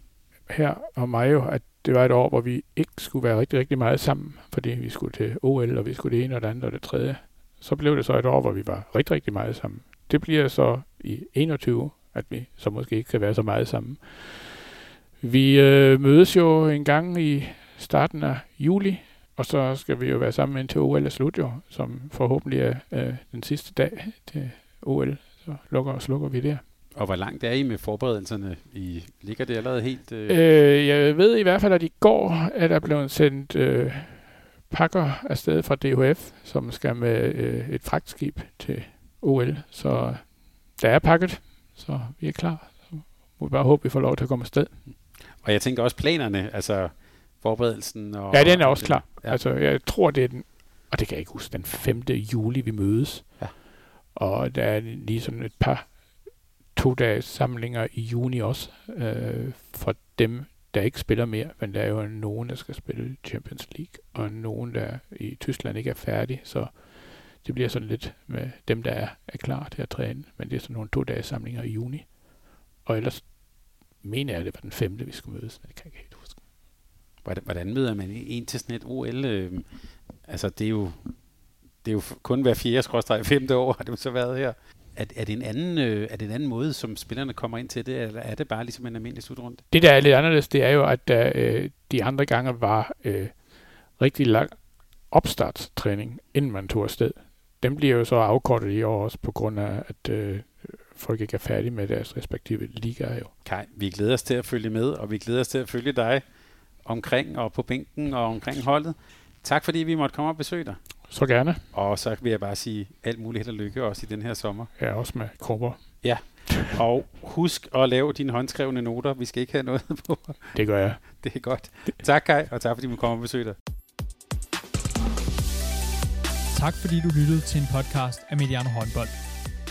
C: her og mig jo, at det var et år, hvor vi ikke skulle være rigtig, rigtig meget sammen, fordi vi skulle til OL, og vi skulle det ene og det andet og det tredje. Så blev det så et år, hvor vi var rigtig, rigtig meget sammen. Det bliver så i 21, at vi så måske ikke kan være så meget sammen. Vi øh, mødes jo en gang i starten af juli, og så skal vi jo være sammen indtil OL er slut jo, som forhåbentlig er øh, den sidste dag til OL. Så lukker og slukker vi der.
B: Og hvor langt er I med forberedelserne? I ligger det allerede helt...
C: Øh... Øh, jeg ved i hvert fald, at i går er der blevet sendt øh, pakker afsted fra DHF, som skal med øh, et fragtskib til OL. Så der er pakket, så vi er klar. Så må vi bare håbe, vi får lov til at komme afsted.
B: Og jeg tænker også planerne, altså forberedelsen. Og,
C: ja, den er også klar. Ja. Altså, jeg tror, det er den, og det kan jeg ikke huske, den 5. juli, vi mødes. Ja. Og der er lige sådan et par to dages samlinger i juni også, øh, for dem, der ikke spiller mere, men der er jo nogen, der skal spille Champions League, og nogen, der i Tyskland ikke er færdig, så det bliver sådan lidt med dem, der er, er klar til at træne, men det er sådan nogle to dages samlinger i juni. Og ellers mener jeg, at det var den femte, vi skulle mødes, men det kan jeg ikke helt huske.
B: Hvordan møder man en til sådan et OL? Øh, altså, det er jo, det er jo kun hver fjerde skrådstræk femte år, har det jo så været her. Er, er, det en anden, øh, er det en anden måde, som spillerne kommer ind til det, eller er det bare ligesom en almindelig slutrunde?
C: Det, der er lidt anderledes, det er jo, at der, øh, de andre gange var øh, rigtig lang opstartstræning, inden man tog afsted. Den bliver jo så afkortet i år også, på grund af, at øh, folk ikke er færdige med deres respektive ligaer jo.
B: Kai, vi glæder os til at følge med, og vi glæder os til at følge dig omkring og på bænken og omkring holdet. Tak fordi vi måtte komme og besøge dig.
C: Så gerne.
B: Og så vil jeg bare sige alt muligt held og lykke også i den her sommer.
C: Ja, også med krummer.
B: Ja, og husk at lave dine håndskrevne noter. Vi skal ikke have noget på.
C: Det gør jeg.
B: Det er godt. Tak Kai, og tak fordi du kom og besøge dig.
A: Tak fordi du lyttede til en podcast af Mediano Håndbold.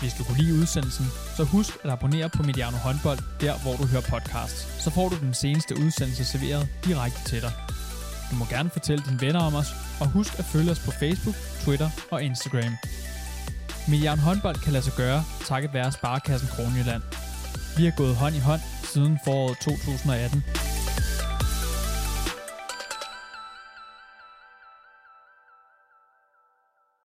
A: Hvis du kunne lide udsendelsen, så husk at abonnere på Mediano Håndbold, der hvor du hører podcasts. Så får du den seneste udsendelse serveret direkte til dig. Du må gerne fortælle dine venner om os, og husk at følge os på Facebook, Twitter og Instagram. Mediano håndbold kan lade sig gøre, takket være Sparkassen Kronjylland. Vi har gået hånd i hånd siden foråret 2018.